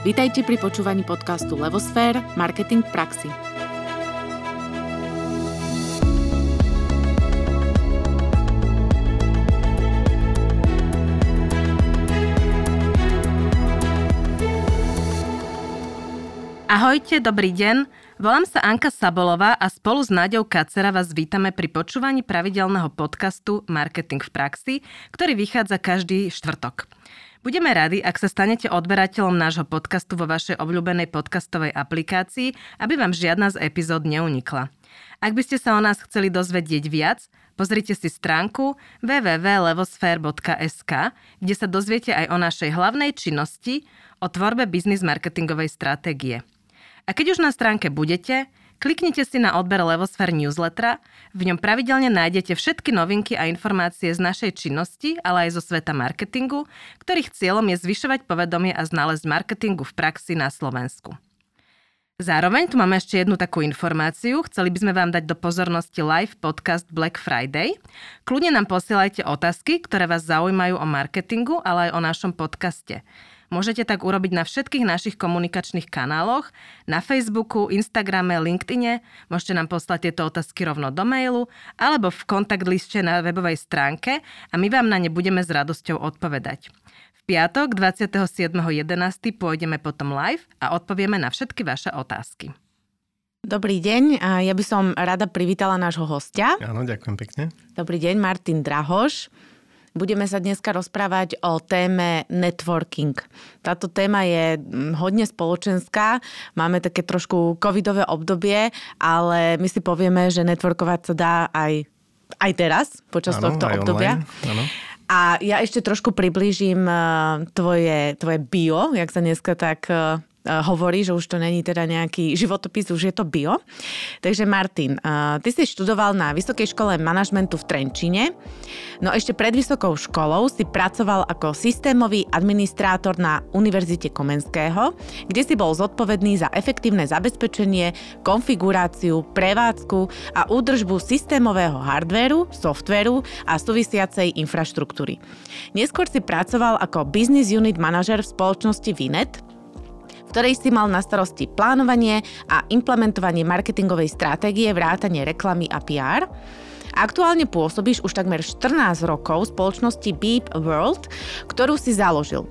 Vítajte pri počúvaní podcastu Levosfér – Marketing v praxi. Ahojte, dobrý deň. Volám sa Anka Sabolová a spolu s Náďou Kacera vás vítame pri počúvaní pravidelného podcastu Marketing v praxi, ktorý vychádza každý štvrtok. Budeme radi, ak sa stanete odberateľom nášho podcastu vo vašej obľúbenej podcastovej aplikácii, aby vám žiadna z epizód neunikla. Ak by ste sa o nás chceli dozvedieť viac, pozrite si stránku www.levosfér.sk, kde sa dozviete aj o našej hlavnej činnosti, o tvorbe biznis marketingovej stratégie. A keď už na stránke budete, kliknite si na odber Levosfér newslettera, v ňom pravidelne nájdete všetky novinky a informácie z našej činnosti, ale aj zo sveta marketingu, ktorých cieľom je zvyšovať povedomie a znalezť marketingu v praxi na Slovensku. Zároveň tu máme ešte jednu takú informáciu. Chceli by sme vám dať do pozornosti live podcast Black Friday. Kľudne nám posielajte otázky, ktoré vás zaujímajú o marketingu, ale aj o našom podcaste. Môžete tak urobiť na všetkých našich komunikačných kanáloch, na Facebooku, Instagrame, LinkedIne, môžete nám poslať tieto otázky rovno do mailu alebo v kontakt liste na webovej stránke a my vám na ne budeme s radosťou odpovedať. V piatok 27.11. pôjdeme potom live a odpovieme na všetky vaše otázky. Dobrý deň, ja by som rada privítala nášho hostia. Áno, ďakujem pekne. Dobrý deň, Martin Drahoš. Budeme sa dneska rozprávať o téme networking. Táto téma je mm, hodne spoločenská, máme také trošku covidové obdobie, ale my si povieme, že networkovať sa dá aj, aj teraz, počas ano, tohto obdobia. A ja ešte trošku priblížim eh, tvoje, tvoje bio, jak sa dneska tak eh, hovorí, že už to není teda nejaký životopis, už je to bio. Takže Martin, ty si študoval na Vysokej škole manažmentu v Trenčine, no ešte pred vysokou školou si pracoval ako systémový administrátor na Univerzite Komenského, kde si bol zodpovedný za efektívne zabezpečenie, konfiguráciu, prevádzku a údržbu systémového hardvéru, softvéru a súvisiacej infraštruktúry. Neskôr si pracoval ako business unit manažer v spoločnosti Vinet, ktorej si mal na starosti plánovanie a implementovanie marketingovej stratégie, vrátanie reklamy a PR. Aktuálne pôsobíš už takmer 14 rokov v spoločnosti Beep World, ktorú si založil.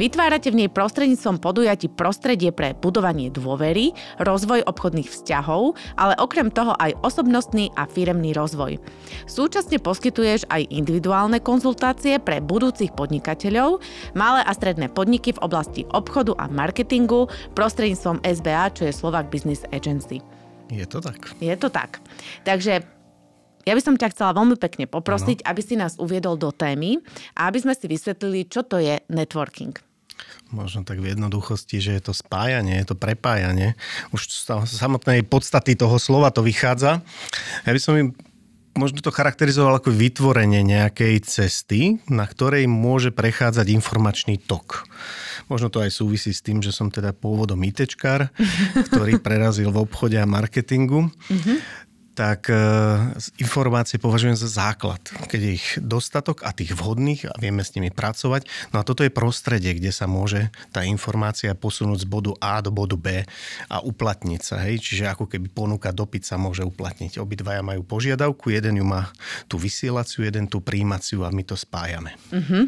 Vytvárate v nej prostredníctvom podujatí prostredie pre budovanie dôvery, rozvoj obchodných vzťahov, ale okrem toho aj osobnostný a firemný rozvoj. Súčasne poskytuješ aj individuálne konzultácie pre budúcich podnikateľov, malé a stredné podniky v oblasti obchodu a marketingu prostredníctvom SBA, čo je Slovak Business Agency. Je to tak. Je to tak. Takže ja by som ťa chcela veľmi pekne poprosiť, ano. aby si nás uviedol do témy a aby sme si vysvetlili, čo to je networking. Možno tak v jednoduchosti, že je to spájanie, je to prepájanie. Už z samotnej podstaty toho slova to vychádza. Ja by som im možno to charakterizoval ako vytvorenie nejakej cesty, na ktorej môže prechádzať informačný tok. Možno to aj súvisí s tým, že som teda pôvodom ITčkár, ktorý prerazil v obchode a marketingu. Mm-hmm tak e, informácie považujem za základ. Keď je ich dostatok a tých vhodných a vieme s nimi pracovať. No a toto je prostredie, kde sa môže tá informácia posunúť z bodu A do bodu B a uplatniť sa. Hej? Čiže ako keby ponuka dopyt sa môže uplatniť. Obidvaja majú požiadavku, jeden ju má tú vysielaciu, jeden tú príjmaciu a my to spájame. Uh-huh.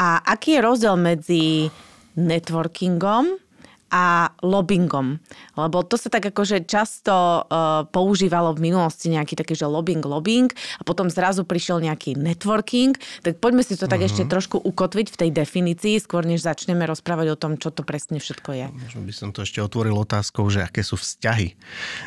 A aký je rozdiel medzi networkingom a lobbyingom. Lebo to sa tak akože často uh, používalo v minulosti nejaký taký, že lobbying, lobbying a potom zrazu prišiel nejaký networking. Tak poďme si to tak uh-huh. ešte trošku ukotviť v tej definícii, skôr než začneme rozprávať o tom, čo to presne všetko je. Možno by som to ešte otvoril otázkou, že aké sú vzťahy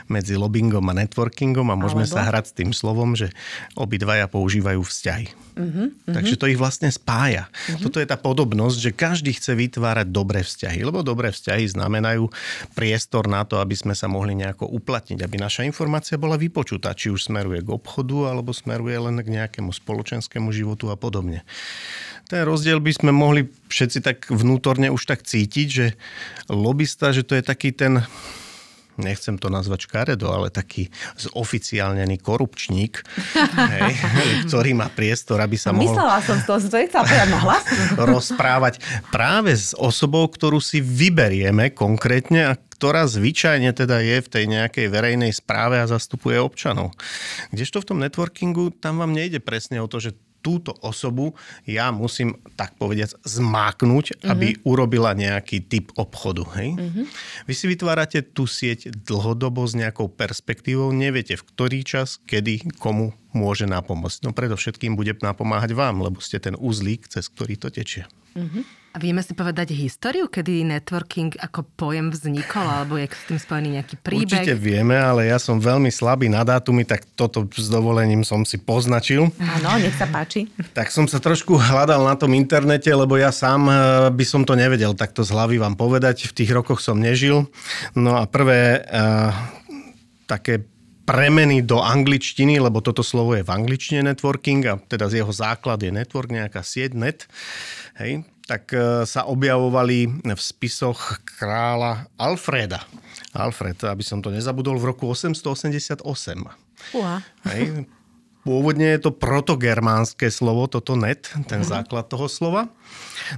medzi lobbyingom a networkingom a môžeme Alebo? sa hrať s tým slovom, že obidvaja používajú vzťahy. Uh-huh, uh-huh. Takže to ich vlastne spája. Uh-huh. Toto je tá podobnosť, že každý chce vytvárať dobré vzťahy, lebo dobré vzťahy znamenajú priestor na to, aby sme sa mohli nejako uplatniť, aby naša informácia bola vypočutá, či už smeruje k obchodu, alebo smeruje len k nejakému spoločenskému životu a podobne. Ten rozdiel by sme mohli všetci tak vnútorne už tak cítiť, že lobista, že to je taký ten nechcem to nazvať škaredo, ale taký zoficiálnený korupčník, hej, ktorý má priestor, aby sa mohol... Myslela som to nechcela povedať na hlas. rozprávať práve s osobou, ktorú si vyberieme konkrétne a ktorá zvyčajne teda je v tej nejakej verejnej správe a zastupuje občanov. Kdežto v tom networkingu, tam vám nejde presne o to, že túto osobu ja musím, tak povediac, zmáknuť, mm-hmm. aby urobila nejaký typ obchodu. Hej? Mm-hmm. Vy si vytvárate tú sieť dlhodobo s nejakou perspektívou, neviete v ktorý čas, kedy, komu môže napomôcť. No predovšetkým bude napomáhať vám, lebo ste ten uzlík, cez ktorý to tečie. Mm-hmm. A vieme si povedať históriu, kedy networking ako pojem vznikol, alebo je s tým spojený nejaký príbeh? Určite vieme, ale ja som veľmi slabý na dátumy, tak toto s dovolením som si poznačil. Áno, nech sa páči. Tak som sa trošku hľadal na tom internete, lebo ja sám eh, by som to nevedel takto z hlavy vám povedať. V tých rokoch som nežil. No a prvé uh, také premeny do angličtiny, lebo toto slovo je v angličtine networking a teda z jeho základ je network, nejaká sieť net. Hej, tak e, sa objavovali v spisoch kráľa Alfreda. Alfred, aby som to nezabudol, v roku 888. Uha. Hej. Pôvodne je to protogermánske slovo, toto net, ten uh-huh. základ toho slova.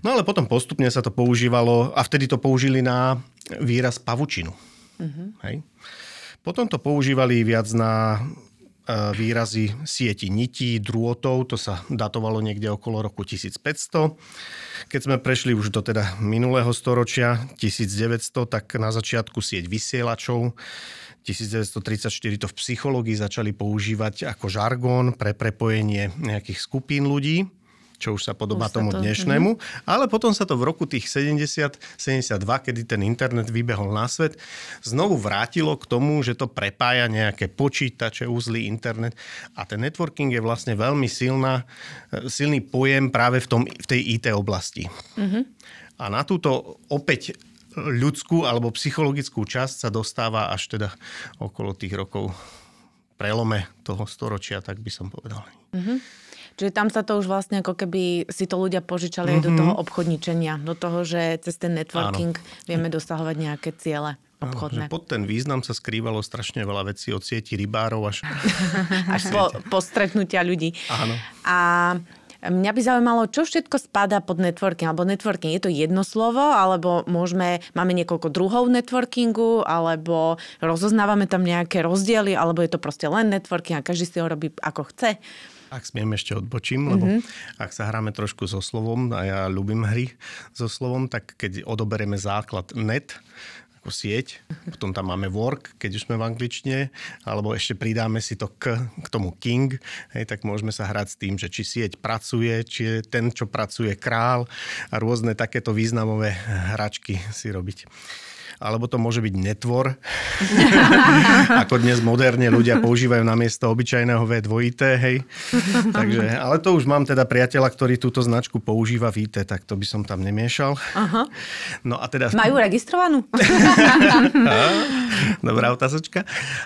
No ale potom postupne sa to používalo, a vtedy to použili na výraz pavučinu. Uh-huh. Hej. Potom to používali viac na výrazy sieti nití, drôtov, to sa datovalo niekde okolo roku 1500. Keď sme prešli už do teda minulého storočia, 1900, tak na začiatku sieť vysielačov, 1934 to v psychológii začali používať ako žargón pre prepojenie nejakých skupín ľudí čo už sa podobá už tomu to, dnešnému. Mm-hmm. Ale potom sa to v roku tých 70, 72, kedy ten internet vybehol na svet, znovu vrátilo k tomu, že to prepája nejaké počítače, úzly, internet. A ten networking je vlastne veľmi silná, silný pojem práve v, tom, v tej IT oblasti. Mm-hmm. A na túto opäť ľudskú alebo psychologickú časť sa dostáva až teda okolo tých rokov prelome toho storočia, tak by som povedal. Mm-hmm. Čiže tam sa to už vlastne ako keby si to ľudia požičali mm-hmm. aj do mhm. toho obchodničenia, do toho, že cez ten networking Áno. vieme dosahovať nejaké ciele obchodné. Áno, pod ten význam sa skrývalo strašne veľa vecí od sieti rybárov až... až po, po stretnutia ľudí. Áno. A Mňa by zaujímalo, čo všetko spadá pod networking, alebo networking, je to jedno slovo, alebo môžeme, máme niekoľko druhov networkingu, alebo rozoznávame tam nejaké rozdiely, alebo je to proste len networking a každý si ho robí ako chce. Ak smiem ešte odbočím, lebo mm-hmm. ak sa hráme trošku so slovom, a ja ľúbim hry so slovom, tak keď odoberieme základ net, ako sieť, potom tam máme work, keď už sme v angličtine, alebo ešte pridáme si to k, k tomu king, hej, tak môžeme sa hrať s tým, že či sieť pracuje, či je ten, čo pracuje král a rôzne takéto významové hračky si robiť alebo to môže byť netvor, ako dnes moderne ľudia používajú na miesto obyčajného V dvojité, hej. Takže, ale to už mám teda priateľa, ktorý túto značku používa v IT, tak to by som tam nemiešal. Aha. No a teda... Majú registrovanú? Dobrá otázočka.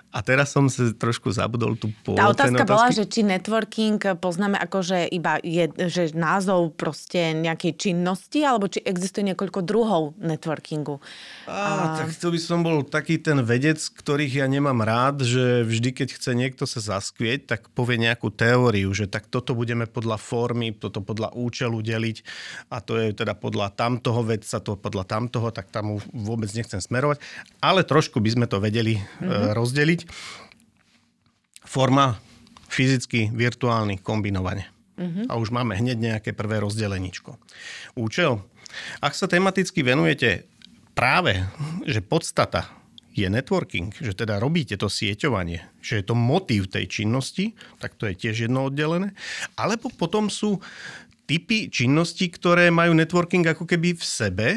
A teraz som si trošku zabudol tú pôl. Tá otázka bola, že či networking poznáme ako, že iba je, že názov proste nejakej činnosti, alebo či existuje niekoľko druhov networkingu. A, tak to by som bol taký ten vedec, ktorých ja nemám rád, že vždy, keď chce niekto sa zaskvieť, tak povie nejakú teóriu, že tak toto budeme podľa formy, toto podľa účelu deliť a to je teda podľa tamtoho vedca, to podľa tamtoho, tak tam vôbec nechcem smerovať. Ale trošku by sme to vedeli mm-hmm. rozdeliť. Forma fyzicky, virtuálny, kombinovanie. Mm-hmm. A už máme hneď nejaké prvé rozdeleničko. Účel. Ak sa tematicky venujete práve, že podstata je networking, že teda robíte to sieťovanie, že je to motív tej činnosti, tak to je tiež jedno oddelené. Alebo potom sú typy činností, ktoré majú networking ako keby v sebe,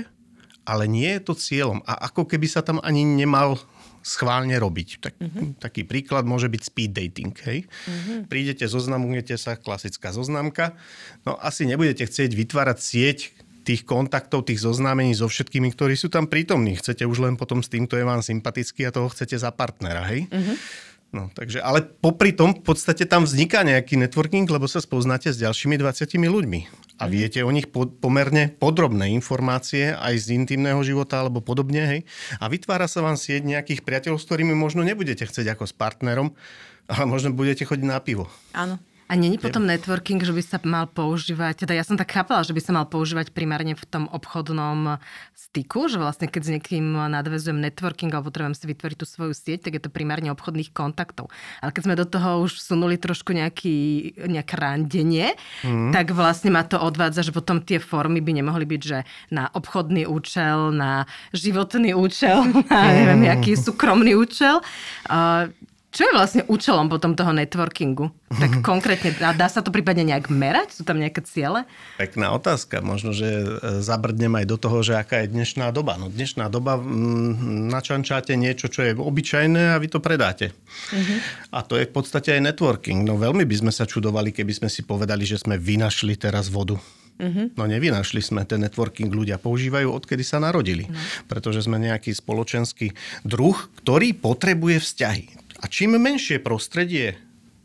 ale nie je to cieľom. A ako keby sa tam ani nemal schválne robiť. Tak, uh-huh. Taký príklad môže byť speed dating. Hej? Uh-huh. Prídete, zoznamujete sa, klasická zoznamka. No asi nebudete chcieť vytvárať sieť, tých kontaktov, tých zoznámení so všetkými, ktorí sú tam prítomní. Chcete už len potom s tým, kto je vám sympatický a toho chcete za partnera, hej? Uh-huh. No, takže, ale popri tom v podstate tam vzniká nejaký networking, lebo sa spoznáte s ďalšími 20 ľuďmi. a viete o nich po, pomerne podrobné informácie aj z intimného života alebo podobne, hej. A vytvára sa vám sieť nejakých priateľov, s ktorými možno nebudete chcieť ako s partnerom, ale možno budete chodiť na pivo. Áno. A není potom networking, že by sa mal používať, teda ja som tak chápala, že by sa mal používať primárne v tom obchodnom styku, že vlastne keď s niekým nadvezujem networking alebo potrebujem si vytvoriť tú svoju sieť, tak je to primárne obchodných kontaktov. Ale keď sme do toho už sunuli trošku nejaký, nejaké randenie, mm. tak vlastne ma to odvádza, že potom tie formy by nemohli byť, že na obchodný účel, na životný účel, na neviem, aký súkromný účel. Uh, čo je vlastne účelom potom toho networkingu? Tak konkrétne, dá, dá sa to prípadne nejak merať? Sú tam nejaké ciele? Pekná otázka. Možno, že e, zabrdnem aj do toho, že aká je dnešná doba. No dnešná doba mm, načančáte niečo, čo je obyčajné a vy to predáte. Uh-huh. A to je v podstate aj networking. No veľmi by sme sa čudovali, keby sme si povedali, že sme vynašli teraz vodu. Uh-huh. No nevynašli sme, ten networking ľudia používajú, odkedy sa narodili. No. Pretože sme nejaký spoločenský druh, ktorý potrebuje vzťahy. A čím menšie prostredie,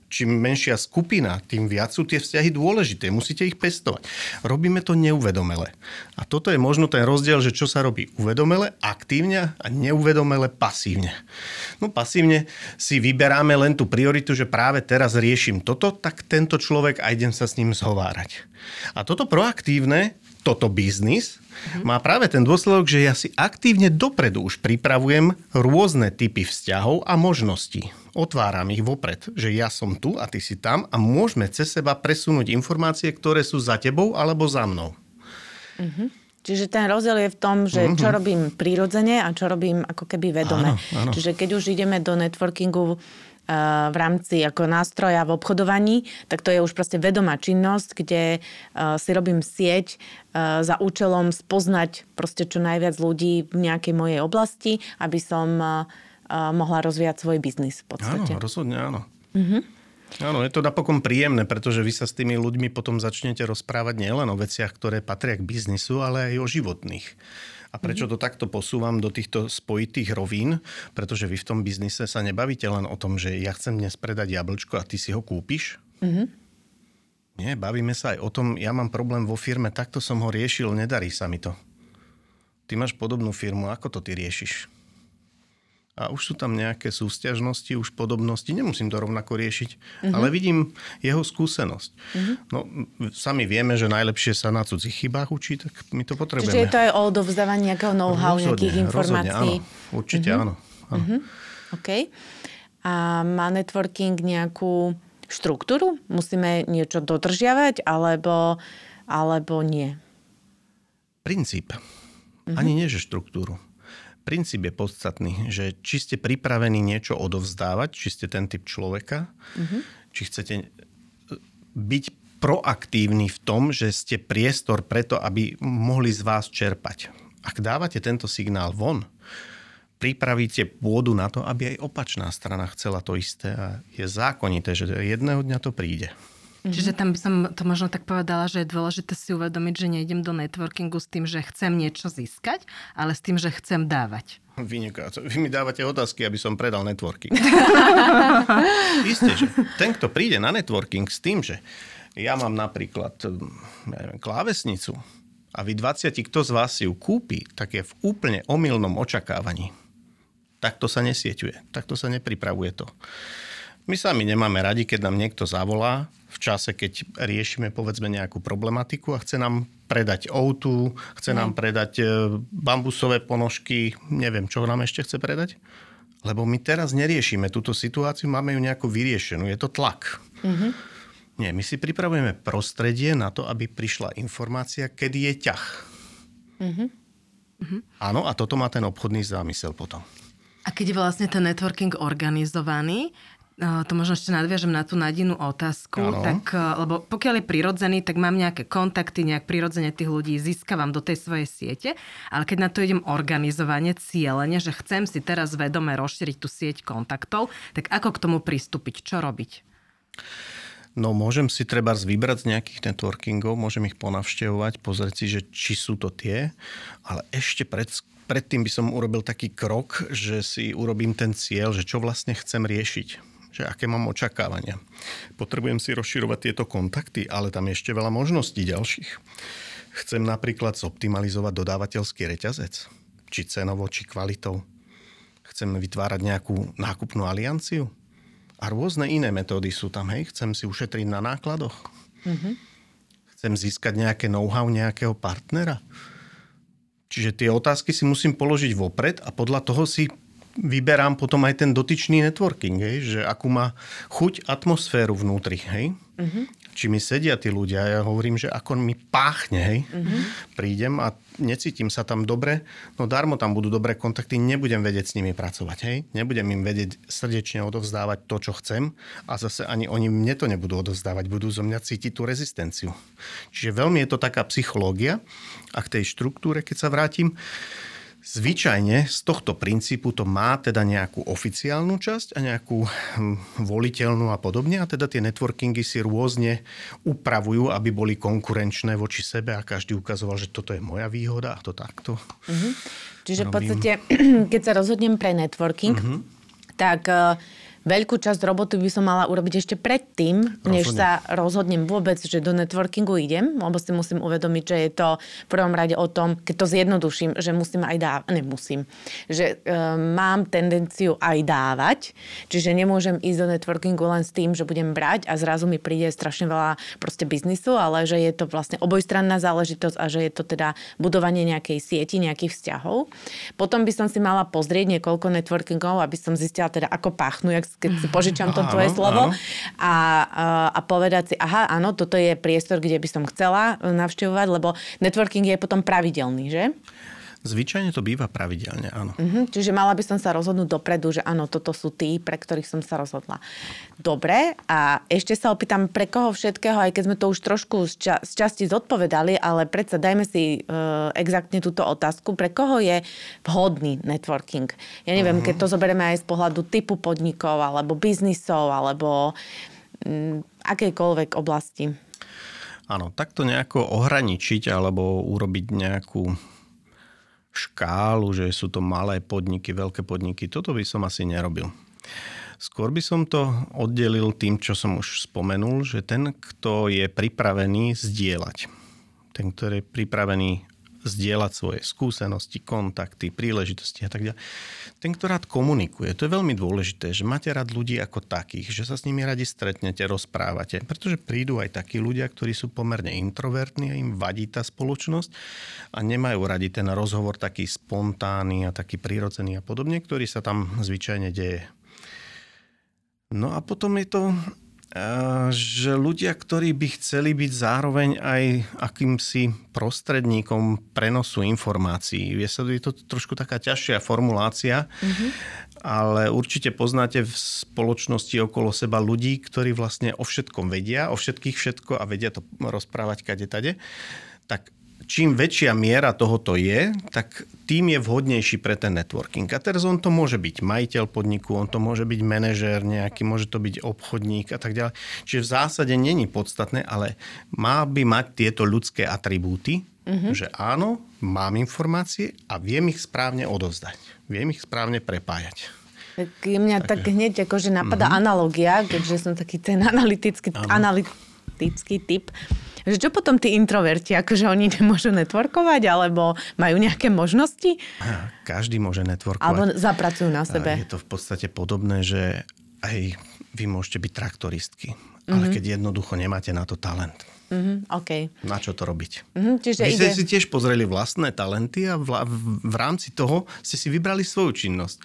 čím menšia skupina, tým viac sú tie vzťahy dôležité. Musíte ich pestovať. Robíme to neuvedomele. A toto je možno ten rozdiel, že čo sa robí uvedomele, aktívne a neuvedomele pasívne. No pasívne si vyberáme len tú prioritu, že práve teraz riešim toto, tak tento človek a idem sa s ním zhovárať. A toto proaktívne toto biznis, má práve ten dôsledok, že ja si aktívne dopredu už pripravujem rôzne typy vzťahov a možností. Otváram ich vopred, že ja som tu a ty si tam a môžeme cez seba presunúť informácie, ktoré sú za tebou alebo za mnou. Uh-huh. Čiže ten rozdiel je v tom, že uh-huh. čo robím prirodzene a čo robím ako keby vedome. Áno, áno. Čiže keď už ideme do networkingu v rámci ako nástroja v obchodovaní, tak to je už proste vedomá činnosť, kde si robím sieť za účelom spoznať proste čo najviac ľudí v nejakej mojej oblasti, aby som mohla rozvíjať svoj biznis v podstate. Áno, rozhodne áno. Uh-huh. Áno, je to napokon príjemné, pretože vy sa s tými ľuďmi potom začnete rozprávať nielen o veciach, ktoré patria k biznisu, ale aj o životných. A prečo to takto posúvam do týchto spojitých rovín? Pretože vy v tom biznise sa nebavíte len o tom, že ja chcem dnes predať jablčko a ty si ho kúpiš. Mm-hmm. Nie, bavíme sa aj o tom, ja mám problém vo firme, takto som ho riešil, nedarí sa mi to. Ty máš podobnú firmu, ako to ty riešiš? A už sú tam nejaké sústiažnosti, už podobnosti, nemusím to rovnako riešiť, uh-huh. ale vidím jeho skúsenosť. Uh-huh. No, sami vieme, že najlepšie sa na cudzích chybách učí, tak my to potrebujeme. Čiže je to aj o odovzdávaní nejakého know-how, rozhodne, nejakých informácií. Rozhodne, áno. Určite uh-huh. áno. áno. Uh-huh. OK. A má networking nejakú štruktúru? Musíme niečo dodržiavať, alebo, alebo nie? Princíp. Uh-huh. Ani nie, že štruktúru princíp je podstatný, že či ste pripravení niečo odovzdávať, či ste ten typ človeka, mm-hmm. či chcete e, byť proaktívni v tom, že ste priestor preto, aby mohli z vás čerpať. Ak dávate tento signál von, pripravíte pôdu na to, aby aj opačná strana chcela to isté a je zákonité, že jedného dňa to príde. Mm-hmm. Čiže tam by som to možno tak povedala, že je dôležité si uvedomiť, že nejdem do networkingu s tým, že chcem niečo získať, ale s tým, že chcem dávať. Vynikajúco. Vy mi dávate otázky, aby som predal networking. Isté, že ten, kto príde na networking s tým, že ja mám napríklad neviem, klávesnicu a vy 20, kto z vás si ju kúpi, tak je v úplne omylnom očakávaní. Takto sa nesieťuje, takto sa nepripravuje to. My sami nemáme radi, keď nám niekto zavolá v čase, keď riešime povedzme nejakú problematiku a chce nám predať outu, chce nám predať e, bambusové ponožky, neviem, čo nám ešte chce predať. Lebo my teraz neriešime túto situáciu, máme ju nejako vyriešenú. Je to tlak. Mm-hmm. Nie, my si pripravujeme prostredie na to, aby prišla informácia, kedy je ťah. Mm-hmm. Áno, a toto má ten obchodný zámysel potom. A keď je vlastne ten networking organizovaný, to možno ešte nadviažem na tú nadinú otázku, ano. tak, e, lebo pokiaľ je prirodzený, tak mám nejaké kontakty, nejak prirodzene tých ľudí získavam do tej svojej siete, ale keď na to idem organizovanie, cieľene, že chcem si teraz vedome rozšíriť tú sieť kontaktov, tak ako k tomu pristúpiť, čo robiť? No môžem si treba vybrať z nejakých networkingov, môžem ich ponavštevovať, pozrieť si, že či sú to tie, ale ešte pred, predtým by som urobil taký krok, že si urobím ten cieľ, že čo vlastne chcem riešiť že aké mám očakávania. Potrebujem si rozširovať tieto kontakty, ale tam je ešte veľa možností ďalších. Chcem napríklad zoptimalizovať dodávateľský reťazec, či cenovo, či kvalitou. Chcem vytvárať nejakú nákupnú alianciu. A rôzne iné metódy sú tam, hej. Chcem si ušetriť na nákladoch. Mm-hmm. Chcem získať nejaké know-how nejakého partnera. Čiže tie otázky si musím položiť vopred a podľa toho si vyberám potom aj ten dotyčný networking, hej, že akú má chuť atmosféru vnútri. Hej. Uh-huh. Či mi sedia tí ľudia. Ja hovorím, že ako mi páchne, hej. Uh-huh. Prídem a necítim sa tam dobre, no darmo tam budú dobré kontakty, nebudem vedieť s nimi pracovať, hej. Nebudem im vedieť srdečne odovzdávať to, čo chcem a zase ani oni mne to nebudú odovzdávať, budú zo mňa cítiť tú rezistenciu. Čiže veľmi je to taká psychológia a k tej štruktúre, keď sa vrátim, Zvyčajne z tohto princípu to má teda nejakú oficiálnu časť a nejakú hm, voliteľnú a podobne. A teda tie networkingy si rôzne upravujú, aby boli konkurenčné voči sebe a každý ukazoval, že toto je moja výhoda a to takto. Mm-hmm. Čiže robím. v podstate, keď sa rozhodnem pre networking, mm-hmm. tak uh, veľkú časť roboty by som mala urobiť ešte predtým, Rozhodne. než sa rozhodnem vôbec, že do networkingu idem, lebo si musím uvedomiť, že je to v prvom rade o tom, keď to zjednoduším, že musím aj dávať, nemusím, že e, mám tendenciu aj dávať, čiže nemôžem ísť do networkingu len s tým, že budem brať a zrazu mi príde strašne veľa proste biznisu, ale že je to vlastne obojstranná záležitosť a že je to teda budovanie nejakej sieti, nejakých vzťahov. Potom by som si mala pozrieť niekoľko networkingov, aby som zistila teda, ako páchnú, jak keď si požičam to tvoje slovo a, a povedať si, aha, áno, toto je priestor, kde by som chcela navštevovať, lebo networking je potom pravidelný, že? Zvyčajne to býva pravidelne, áno. Uh-huh, čiže mala by som sa rozhodnúť dopredu, že áno, toto sú tí, pre ktorých som sa rozhodla. Dobre, a ešte sa opýtam, pre koho všetkého, aj keď sme to už trošku z, ča- z časti zodpovedali, ale predsa dajme si uh, exaktne túto otázku, pre koho je vhodný networking? Ja neviem, uh-huh. keď to zoberieme aj z pohľadu typu podnikov, alebo biznisov, alebo um, akejkoľvek oblasti. Áno, takto nejako ohraničiť alebo urobiť nejakú škálu, že sú to malé podniky, veľké podniky. Toto by som asi nerobil. Skôr by som to oddelil tým, čo som už spomenul, že ten, kto je pripravený zdieľať. Ten, ktorý je pripravený zdieľať svoje skúsenosti, kontakty, príležitosti a tak ďalej. Ten, kto rád komunikuje, to je veľmi dôležité, že máte rád ľudí ako takých, že sa s nimi radi stretnete, rozprávate, pretože prídu aj takí ľudia, ktorí sú pomerne introvertní a im vadí tá spoločnosť a nemajú radi ten rozhovor taký spontánny a taký prirodzený a podobne, ktorý sa tam zvyčajne deje. No a potom je to že ľudia, ktorí by chceli byť zároveň aj akýmsi prostredníkom prenosu informácií. Je, sa, je to trošku taká ťažšia formulácia, mm-hmm. ale určite poznáte v spoločnosti okolo seba ľudí, ktorí vlastne o všetkom vedia, o všetkých všetko a vedia to rozprávať kade tade. Tak čím väčšia miera tohoto je, tak tým je vhodnejší pre ten networking. A teraz on to môže byť majiteľ podniku, on to môže byť manažér nejaký, môže to byť obchodník a tak ďalej. Čiže v zásade není podstatné, ale má by mať tieto ľudské atribúty, mm-hmm. že áno, mám informácie a viem ich správne odovzdať. Viem ich správne prepájať. Tak mňa tak, tak hneď akože napadá mm-hmm. analogia, keďže som taký ten analytický, analytický typ, že čo potom tí introverti, akože oni nemôžu networkovať, alebo majú nejaké možnosti? Každý môže networkovať. Alebo zapracujú na sebe. Je to v podstate podobné, že aj vy môžete byť traktoristky, ale mm-hmm. keď jednoducho nemáte na to talent, Mm-hmm, okay. Na čo to robiť? Mm-hmm, čiže Vy ste ide... si tiež pozreli vlastné talenty a v, v, v rámci toho ste si vybrali svoju činnosť.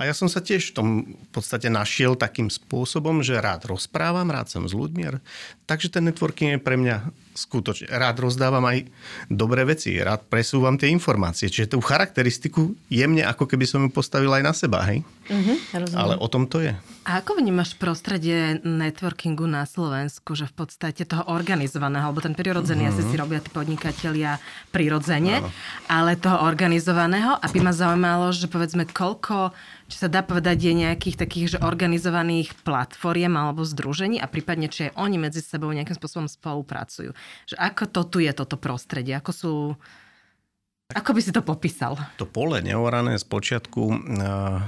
A ja som sa tiež v tom v podstate našiel takým spôsobom, že rád rozprávam, rád som s ľuďmi. Takže ten networking je pre mňa skutočne. Rád rozdávam aj dobré veci, rád presúvam tie informácie. Čiže tú charakteristiku jemne, ako keby som ju postavil aj na seba, hej? Mm-hmm, Ale o tom to je. A ako vnímaš prostredie networkingu na Slovensku, že v podstate toho organizovaného, alebo ten prirodzený, mm-hmm. asi si robia tí podnikatelia prirodzene, Áno. ale toho organizovaného, aby ma zaujímalo, že povedzme, koľko či sa dá povedať, je nejakých takých že organizovaných platformiem alebo združení a prípadne, či aj oni medzi sebou nejakým spôsobom spolupracujú. Že ako to tu je toto prostredie? Ako sú... Ako by si to popísal? To pole neorané z počiatku uh,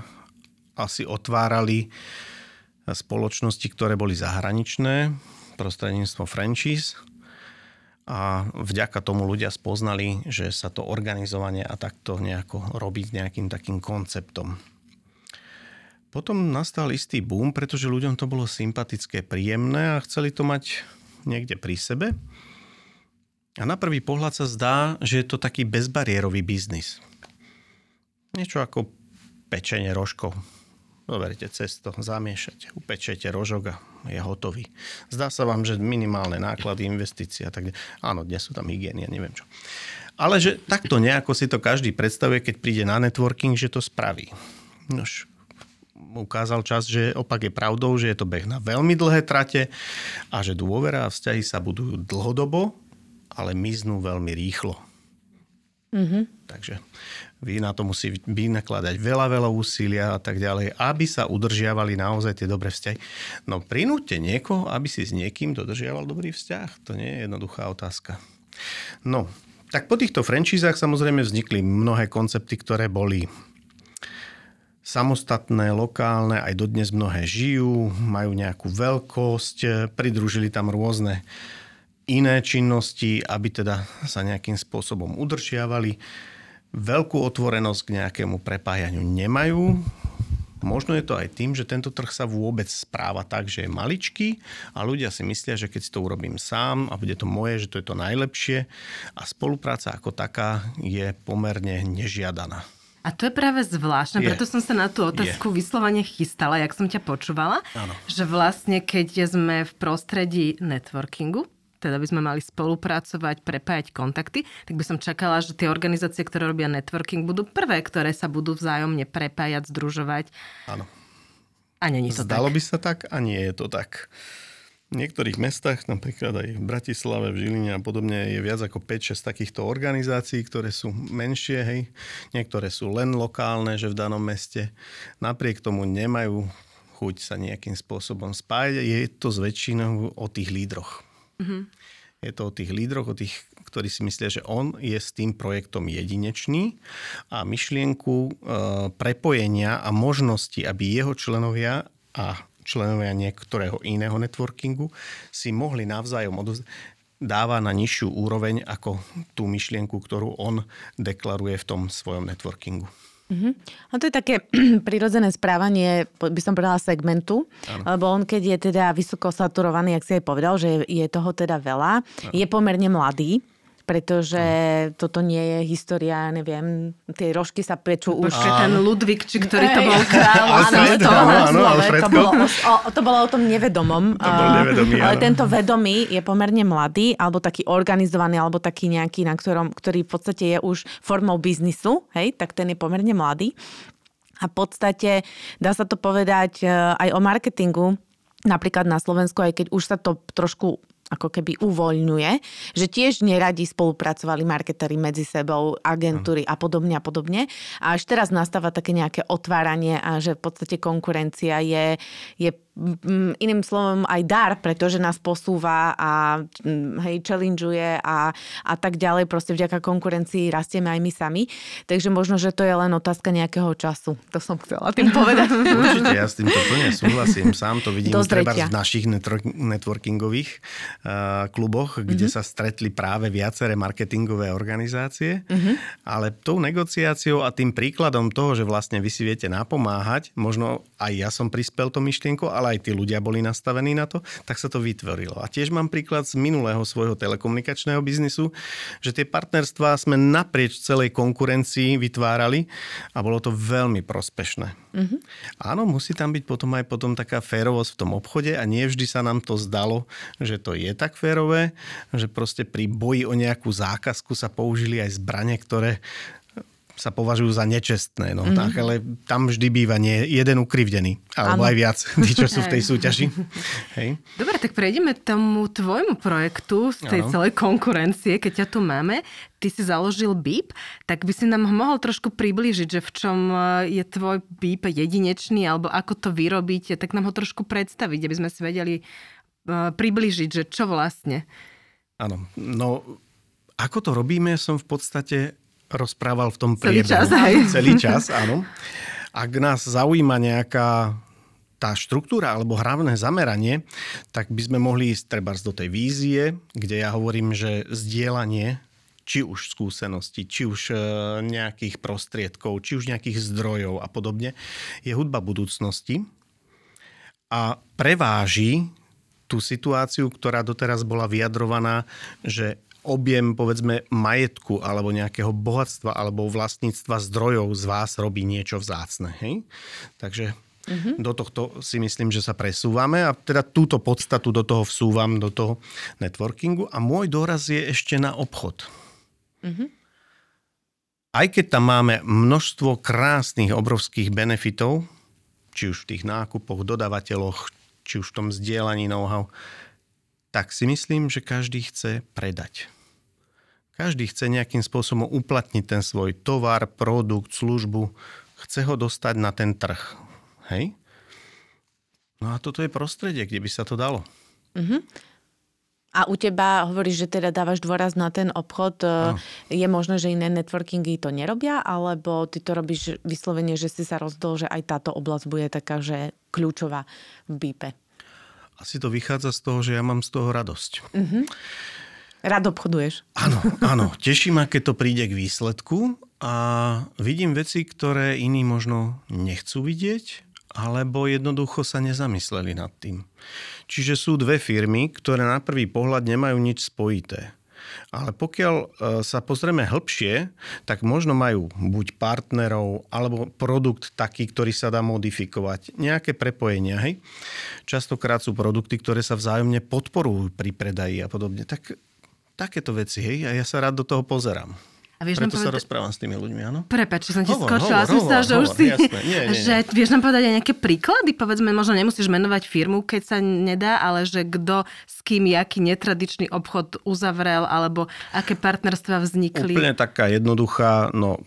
asi otvárali spoločnosti, ktoré boli zahraničné prostredníctvom franchise a vďaka tomu ľudia spoznali, že sa to organizovanie a takto nejako robiť nejakým takým konceptom. Potom nastal istý boom, pretože ľuďom to bolo sympatické, príjemné a chceli to mať niekde pri sebe. A na prvý pohľad sa zdá, že je to taký bezbariérový biznis. Niečo ako pečenie rožkov Zoberiete cesto, zamiešate, upečete rožok a je hotový. Zdá sa vám, že minimálne náklady, investície a tak Áno, dnes sú tam hygieny, neviem čo. Ale že takto nejako si to každý predstavuje, keď príde na networking, že to spraví. Nož, ukázal čas, že opak je pravdou, že je to beh na veľmi dlhé trate a že dôvera a vzťahy sa budujú dlhodobo, ale miznú veľmi rýchlo. Mm-hmm. Takže vy na to musí vynakladať veľa, veľa úsilia a tak ďalej, aby sa udržiavali naozaj tie dobré vzťahy. No prinúďte niekoho, aby si s niekým dodržiaval dobrý vzťah. To nie je jednoduchá otázka. No, tak po týchto franchízach samozrejme vznikli mnohé koncepty, ktoré boli samostatné, lokálne, aj dodnes mnohé žijú, majú nejakú veľkosť, pridružili tam rôzne iné činnosti, aby teda sa nejakým spôsobom udržiavali. Veľkú otvorenosť k nejakému prepájaniu nemajú. Možno je to aj tým, že tento trh sa vôbec správa tak, že je maličký a ľudia si myslia, že keď si to urobím sám a bude to moje, že to je to najlepšie a spolupráca ako taká je pomerne nežiadaná. A to je práve zvláštne, je. preto som sa na tú otázku je. vyslovene chystala, jak som ťa počúvala, ano. že vlastne keď sme v prostredí networkingu, teda by sme mali spolupracovať, prepájať kontakty, tak by som čakala, že tie organizácie, ktoré robia networking, budú prvé, ktoré sa budú vzájomne prepájať, združovať. Áno. A není to Zdalo tak. by sa tak a nie je to tak. V niektorých mestách, napríklad aj v Bratislave, v Žiline a podobne, je viac ako 5-6 takýchto organizácií, ktoré sú menšie, hej. Niektoré sú len lokálne, že v danom meste. Napriek tomu nemajú chuť sa nejakým spôsobom spájať. Je to z väčšinou o tých lídroch. Mm-hmm. Je to o tých lídroch, o tých, ktorí si myslia, že on je s tým projektom jedinečný a myšlienku e, prepojenia a možnosti, aby jeho členovia a členovia niektorého iného networkingu si mohli navzájom odozdať dáva na nižšiu úroveň ako tú myšlienku, ktorú on deklaruje v tom svojom networkingu. Uh-huh. A to je také prirodzené správanie, by som povedala, segmentu, ano. lebo on keď je teda vysoko saturovaný, ak si aj povedal, že je toho teda veľa, ano. je pomerne mladý, pretože toto nie je história, neviem, tie rožky sa pečú už. Počkej, ten Ludvík, či ktorý to bol. Alfred, to, áno, to, bolo o, to bolo o tom nevedomom. To bol nevedomý, Ale tento vedomý je pomerne mladý, alebo taký organizovaný, alebo taký nejaký, na ktorom, ktorý v podstate je už formou biznisu, hej, tak ten je pomerne mladý. A v podstate dá sa to povedať e, aj o marketingu, napríklad na Slovensku, aj keď už sa to trošku ako keby uvoľňuje, že tiež neradi spolupracovali marketéri medzi sebou, agentúry a podobne a podobne. A až teraz nastáva také nejaké otváranie a že v podstate konkurencia je, je iným slovom aj dar, pretože nás posúva a hej, challengeuje a, a tak ďalej. Proste vďaka konkurencii rastieme aj my sami. Takže možno, že to je len otázka nejakého času. To som chcela tým povedať. Určite, ja s týmto plne súhlasím. Sám to vidím treba v našich networkingových uh, kluboch, kde mm-hmm. sa stretli práve viaceré marketingové organizácie. Mm-hmm. Ale tou negociáciou a tým príkladom toho, že vlastne vy si viete napomáhať, možno aj ja som prispel to myšlienko, ale aj tí ľudia boli nastavení na to, tak sa to vytvorilo. A tiež mám príklad z minulého svojho telekomunikačného biznisu, že tie partnerstvá sme naprieč celej konkurencii vytvárali a bolo to veľmi prospešné. Mm-hmm. Áno, musí tam byť potom aj potom taká férovosť v tom obchode a nie vždy sa nám to zdalo, že to je tak férové, že proste pri boji o nejakú zákazku sa použili aj zbranie, ktoré sa považujú za nečestné. No, mm-hmm. tak, ale tam vždy býva nie jeden ukrivdený. Alebo ano. aj viac, tí, čo sú v tej súťaži. Hej. Dobre, tak prejdeme tomu tvojmu projektu z tej ano. celej konkurencie, keď ťa tu máme. Ty si založil BIP, tak by si nám mohol trošku priblížiť, že v čom e, je tvoj BIP jedinečný, alebo ako to vyrobíte, tak nám ho trošku predstaviť, aby sme si vedeli uh, priblížiť, že čo vlastne. Áno, no ako to robíme, som v podstate rozprával v tom priebehu. Celý čas, hej. Celý čas, áno. Ak nás zaujíma nejaká tá štruktúra alebo hlavné zameranie, tak by sme mohli ísť treba do tej vízie, kde ja hovorím, že zdieľanie či už skúsenosti, či už e, nejakých prostriedkov, či už nejakých zdrojov a podobne, je hudba budúcnosti a preváži tú situáciu, ktorá doteraz bola vyjadrovaná, že objem, povedzme, majetku alebo nejakého bohatstva alebo vlastníctva zdrojov z vás robí niečo vzácne. Hej? Takže mm-hmm. do tohto si myslím, že sa presúvame a teda túto podstatu do toho vsúvam, do toho networkingu a môj dôraz je ešte na obchod. Mm-hmm. Aj keď tam máme množstvo krásnych, obrovských benefitov, či už v tých nákupoch, dodavateľoch, či už v tom zdieľaní know-how, tak si myslím, že každý chce predať. Každý chce nejakým spôsobom uplatniť ten svoj tovar, produkt, službu. Chce ho dostať na ten trh. Hej? No a toto je prostredie, kde by sa to dalo. Uh-huh. A u teba hovoríš, že teda dávaš dôraz na ten obchod. No. Je možné, že iné networkingy to nerobia, alebo ty to robíš vyslovene, že si sa rozdol, že aj táto oblasť bude taká, že kľúčová v BIPe? Asi to vychádza z toho, že ja mám z toho radosť. Uh-huh. Rád obchoduješ. Áno, áno. Teší ma, keď to príde k výsledku a vidím veci, ktoré iní možno nechcú vidieť, alebo jednoducho sa nezamysleli nad tým. Čiže sú dve firmy, ktoré na prvý pohľad nemajú nič spojité. Ale pokiaľ e, sa pozrieme hĺbšie, tak možno majú buď partnerov, alebo produkt taký, ktorý sa dá modifikovať. Nejaké prepojenia, hej? Častokrát sú produkty, ktoré sa vzájomne podporujú pri predaji a podobne. Tak takéto veci, hej? A ja sa rád do toho pozerám. A vieš Preto nám povedať... sa rozprávam s tými ľuďmi, áno? Prepač, som ti skočila. Hovor, hovor, že hovor, už si... Jasné. Nie, nie, že vieš nám povedať aj nejaké príklady? Povedzme, možno nemusíš menovať firmu, keď sa nedá, ale že kto s kým, jaký netradičný obchod uzavrel, alebo aké partnerstva vznikli. Úplne taká jednoduchá, no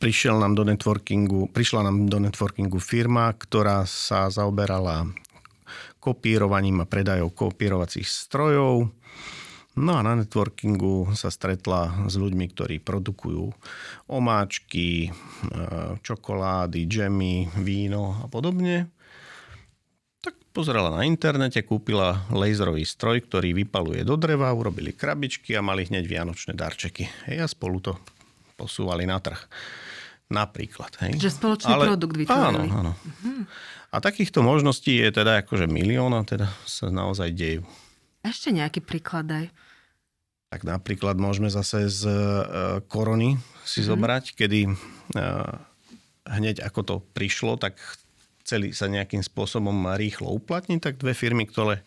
prišiel nám do networkingu, prišla nám do networkingu firma, ktorá sa zaoberala kopírovaním a predajou kopírovacích strojov No a na networkingu sa stretla s ľuďmi, ktorí produkujú omáčky, e, čokolády, džemy, víno a podobne. Tak pozerala na internete, kúpila laserový stroj, ktorý vypaluje do dreva, urobili krabičky a mali hneď vianočné darčeky. Hej, a spolu to posúvali na trh. Napríklad. Hej. Že spoločný Ale, produkt vytvorili. Áno, áno. Uh-huh. A takýchto možností je teda akože milión a teda sa naozaj dejú. Ešte nejaký príklad daj. Tak napríklad môžeme zase z e, korony si mm. zobrať, kedy e, hneď ako to prišlo, tak chceli sa nejakým spôsobom rýchlo uplatniť, tak dve firmy, ktoré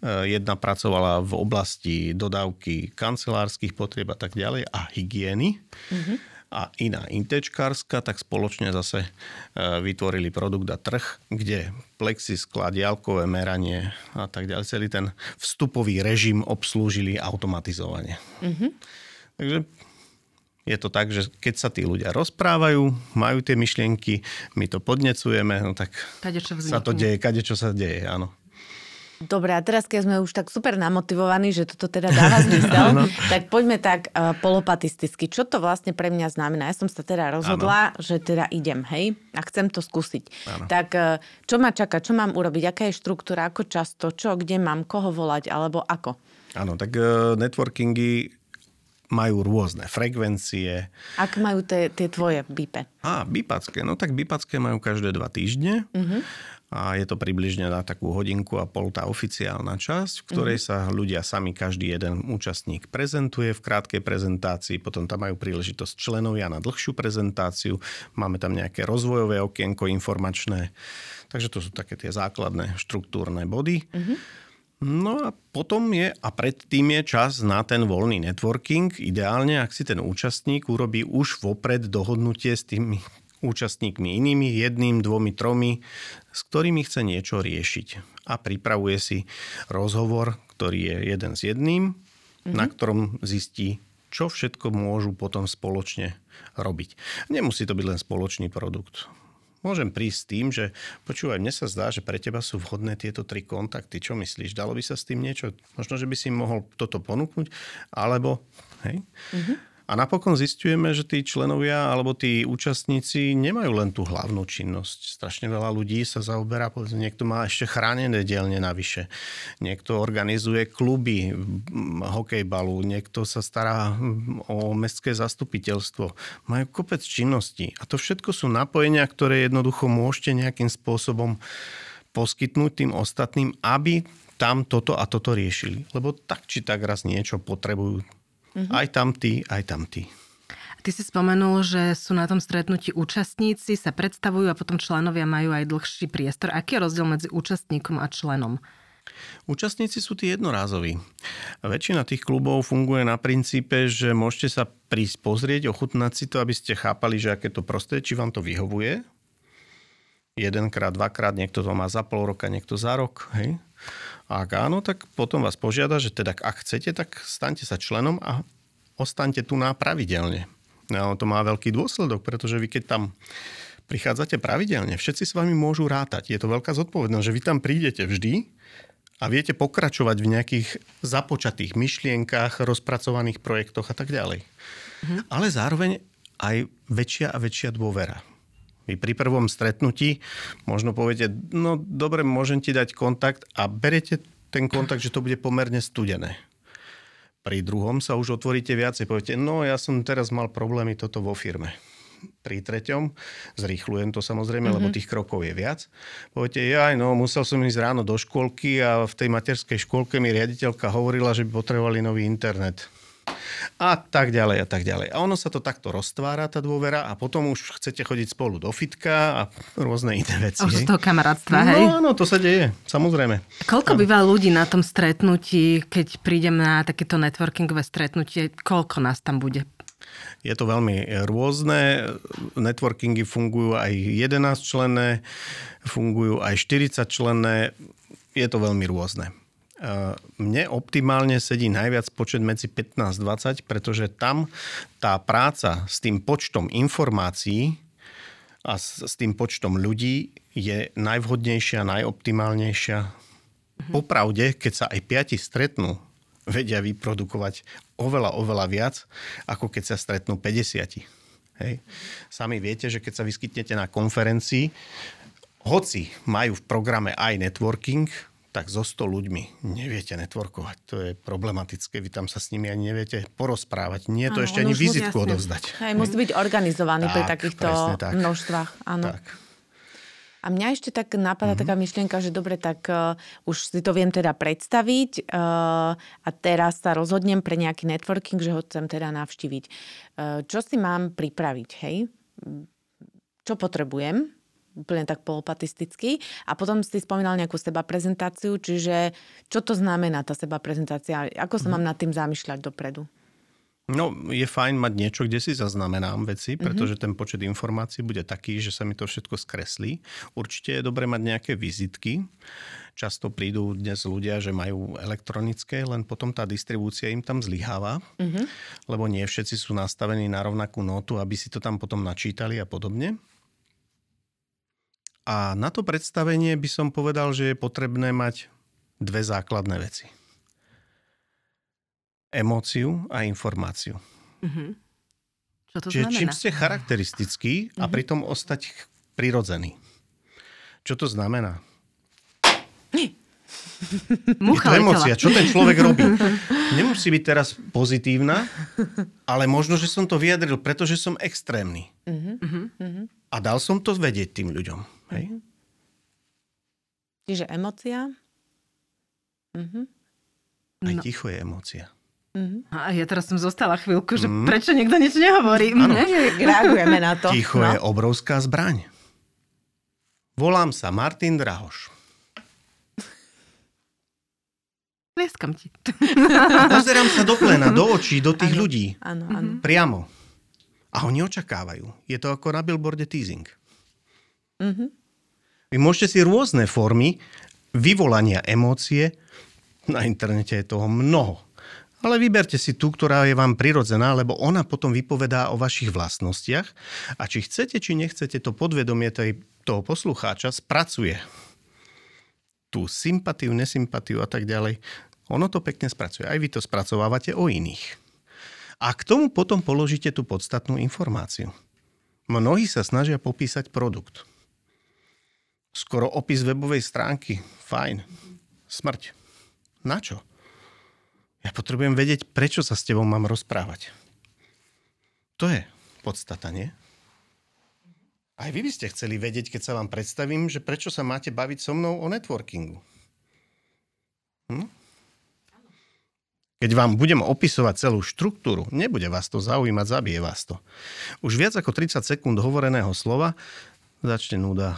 e, jedna pracovala v oblasti dodávky kancelárskych potrieb a tak ďalej a hygieny. Mm-hmm a iná intečkárska, tak spoločne zase e, vytvorili produkt a trh, kde plexisklad, diálkové meranie a tak ďalej, celý ten vstupový režim obslúžili automatizovane. Mm-hmm. Takže je to tak, že keď sa tí ľudia rozprávajú, majú tie myšlienky, my to podnecujeme, no tak sa to deje, kade čo sa deje, áno. Dobre, a teraz keď sme už tak super namotivovaní, že toto teda dáva zmysel, tak poďme tak uh, polopatisticky. Čo to vlastne pre mňa znamená? Ja som sa teda rozhodla, ano. že teda idem, hej, a chcem to skúsiť. Ano. Tak uh, čo ma čaká, čo mám urobiť, aká je štruktúra, ako často, čo, kde mám, koho volať, alebo ako? Áno, tak uh, networkingy majú rôzne frekvencie. Ak majú tie, tvoje BIPe? Á, bipacké. No tak bipacké majú každé dva týždne. Uh-huh a je to približne na takú hodinku a pol tá oficiálna časť, v ktorej mm-hmm. sa ľudia sami, každý jeden účastník prezentuje v krátkej prezentácii, potom tam majú príležitosť členovia na dlhšiu prezentáciu, máme tam nejaké rozvojové okienko informačné, takže to sú také tie základné štruktúrne body. Mm-hmm. No a potom je, a predtým je čas na ten voľný networking. Ideálne, ak si ten účastník urobí už vopred dohodnutie s tými účastníkmi inými, jedným, dvomi, tromi, s ktorými chce niečo riešiť. A pripravuje si rozhovor, ktorý je jeden s jedným, mm-hmm. na ktorom zistí, čo všetko môžu potom spoločne robiť. Nemusí to byť len spoločný produkt. Môžem prísť s tým, že počúvaj, mne sa zdá, že pre teba sú vhodné tieto tri kontakty. Čo myslíš? Dalo by sa s tým niečo? Možno, že by si mohol toto ponúknuť? Alebo, hej? Mm-hmm A napokon zistujeme, že tí členovia alebo tí účastníci nemajú len tú hlavnú činnosť. Strašne veľa ľudí sa zaoberá, povedzme, niekto má ešte chránené dielne navyše. Niekto organizuje kluby hokejbalu, niekto sa stará o mestské zastupiteľstvo. Majú kopec činností. A to všetko sú napojenia, ktoré jednoducho môžete nejakým spôsobom poskytnúť tým ostatným, aby tam toto a toto riešili. Lebo tak či tak raz niečo potrebujú Mm-hmm. Aj tam tí, aj tam. Ty si spomenul, že sú na tom stretnutí účastníci, sa predstavujú a potom členovia majú aj dlhší priestor. Aký je rozdiel medzi účastníkom a členom? Účastníci sú tí jednorázoví. Väčšina tých klubov funguje na princípe, že môžete sa prísť pozrieť, ochutnať si to, aby ste chápali, že aké to prostredie, či vám to vyhovuje. Jedenkrát, dvakrát, niekto to má za pol roka, niekto za rok. Hej? A ak áno, tak potom vás požiada, že teda ak chcete, tak staňte sa členom a ostaňte tu na pravidelne. No, to má veľký dôsledok, pretože vy keď tam prichádzate pravidelne, všetci s vami môžu rátať. Je to veľká zodpovednosť, že vy tam prídete vždy a viete pokračovať v nejakých započatých myšlienkách, rozpracovaných projektoch a tak ďalej. Mhm. Ale zároveň aj väčšia a väčšia dôvera. Vy pri prvom stretnutí možno poviete, no dobre, môžem ti dať kontakt a berete ten kontakt, že to bude pomerne studené. Pri druhom sa už otvoríte viacej, poviete, no ja som teraz mal problémy toto vo firme. Pri treťom, zrýchlujem to samozrejme, mm-hmm. lebo tých krokov je viac. Poviete, ja no, musel som ísť ráno do škôlky a v tej materskej škôlke mi riaditeľka hovorila, že by potrebovali nový internet a tak ďalej a tak ďalej. A ono sa to takto roztvára, tá dôvera a potom už chcete chodiť spolu do fitka a rôzne iné veci. Už toho kamarátstva, hej? No áno, to sa deje, samozrejme. Koľko áno. býva ľudí na tom stretnutí, keď prídem na takéto networkingové stretnutie, koľko nás tam bude? Je to veľmi rôzne. Networkingy fungujú aj 11 členné, fungujú aj 40 členné. Je to veľmi rôzne. Mne optimálne sedí najviac počet medzi 15-20, pretože tam tá práca s tým počtom informácií a s, s tým počtom ľudí je najvhodnejšia, najoptimálnejšia. Mhm. Popravde, keď sa aj piati stretnú, vedia vyprodukovať oveľa, oveľa viac, ako keď sa stretnú 50. Hej. Sami viete, že keď sa vyskytnete na konferencii, hoci majú v programe aj networking, tak so 100 ľuďmi neviete networkovať. To je problematické. Vy tam sa s nimi ani neviete porozprávať. Nie je to ešte ani vizitku jasne. odovzdať. Hej, musí byť organizovaný tak, pri takýchto tak. množstvách. Áno. Tak. A mňa ešte tak napadá mm-hmm. taká myšlienka, že dobre, tak uh, už si to viem teda predstaviť uh, a teraz sa rozhodnem pre nejaký networking, že ho chcem teda navštíviť. Uh, čo si mám pripraviť, hej? Čo potrebujem? Úplne tak polopatisticky. A potom si spomínal nejakú seba prezentáciu, čiže čo to znamená tá seba prezentácia? Ako sa mhm. mám nad tým zamýšľať dopredu? No, je fajn mať niečo, kde si zaznamenám veci, mhm. pretože ten počet informácií bude taký, že sa mi to všetko skreslí. Určite je dobre mať nejaké vizitky. Často prídu dnes ľudia, že majú elektronické, len potom tá distribúcia im tam zlyháva, mm-hmm. lebo nie všetci sú nastavení na rovnakú notu, aby si to tam potom načítali a podobne. A na to predstavenie by som povedal, že je potrebné mať dve základné veci. Emóciu a informáciu. Uh-huh. Čo to Čiže znamená? čím ste charakteristickí a uh-huh. pritom ostať prirodzený. Čo to znamená? Mucha je to emócia, čo ten človek robí. Nemusí byť teraz pozitívna, ale možno, že som to vyjadril, pretože som extrémny. Uh-huh. A dal som to vedieť tým ľuďom. Hej? Mm-hmm. Čiže emócia? Mm-hmm. Aj no. ticho je emócia. Mm-hmm. A ja teraz som zostala chvíľku, že mm. prečo niekto nič nehovorí. Ano. Reagujeme na to. Ticho no. je obrovská zbraň. Volám sa Martin Drahoš. Lieskam ti. A pozerám sa do plena, do očí, do tých ano, ľudí. Áno, áno. Priamo. A oni očakávajú. Je to ako na billboarde teasing. Mm-hmm. Vy môžete si rôzne formy vyvolania emócie, na internete je toho mnoho. Ale vyberte si tú, ktorá je vám prirodzená, lebo ona potom vypovedá o vašich vlastnostiach a či chcete, či nechcete, to podvedomie tej, toho poslucháča spracuje tú sympatiu, nesympatiu a tak ďalej. Ono to pekne spracuje. Aj vy to spracovávate o iných. A k tomu potom položíte tú podstatnú informáciu. Mnohí sa snažia popísať produkt. Skoro opis webovej stránky. Fajn. Smrť. Na čo? Ja potrebujem vedieť, prečo sa s tebou mám rozprávať. To je podstata, nie? Aj vy by ste chceli vedieť, keď sa vám predstavím, že prečo sa máte baviť so mnou o networkingu. Hm? Keď vám budem opisovať celú štruktúru, nebude vás to zaujímať, zabije vás to. Už viac ako 30 sekúnd hovoreného slova začne nuda.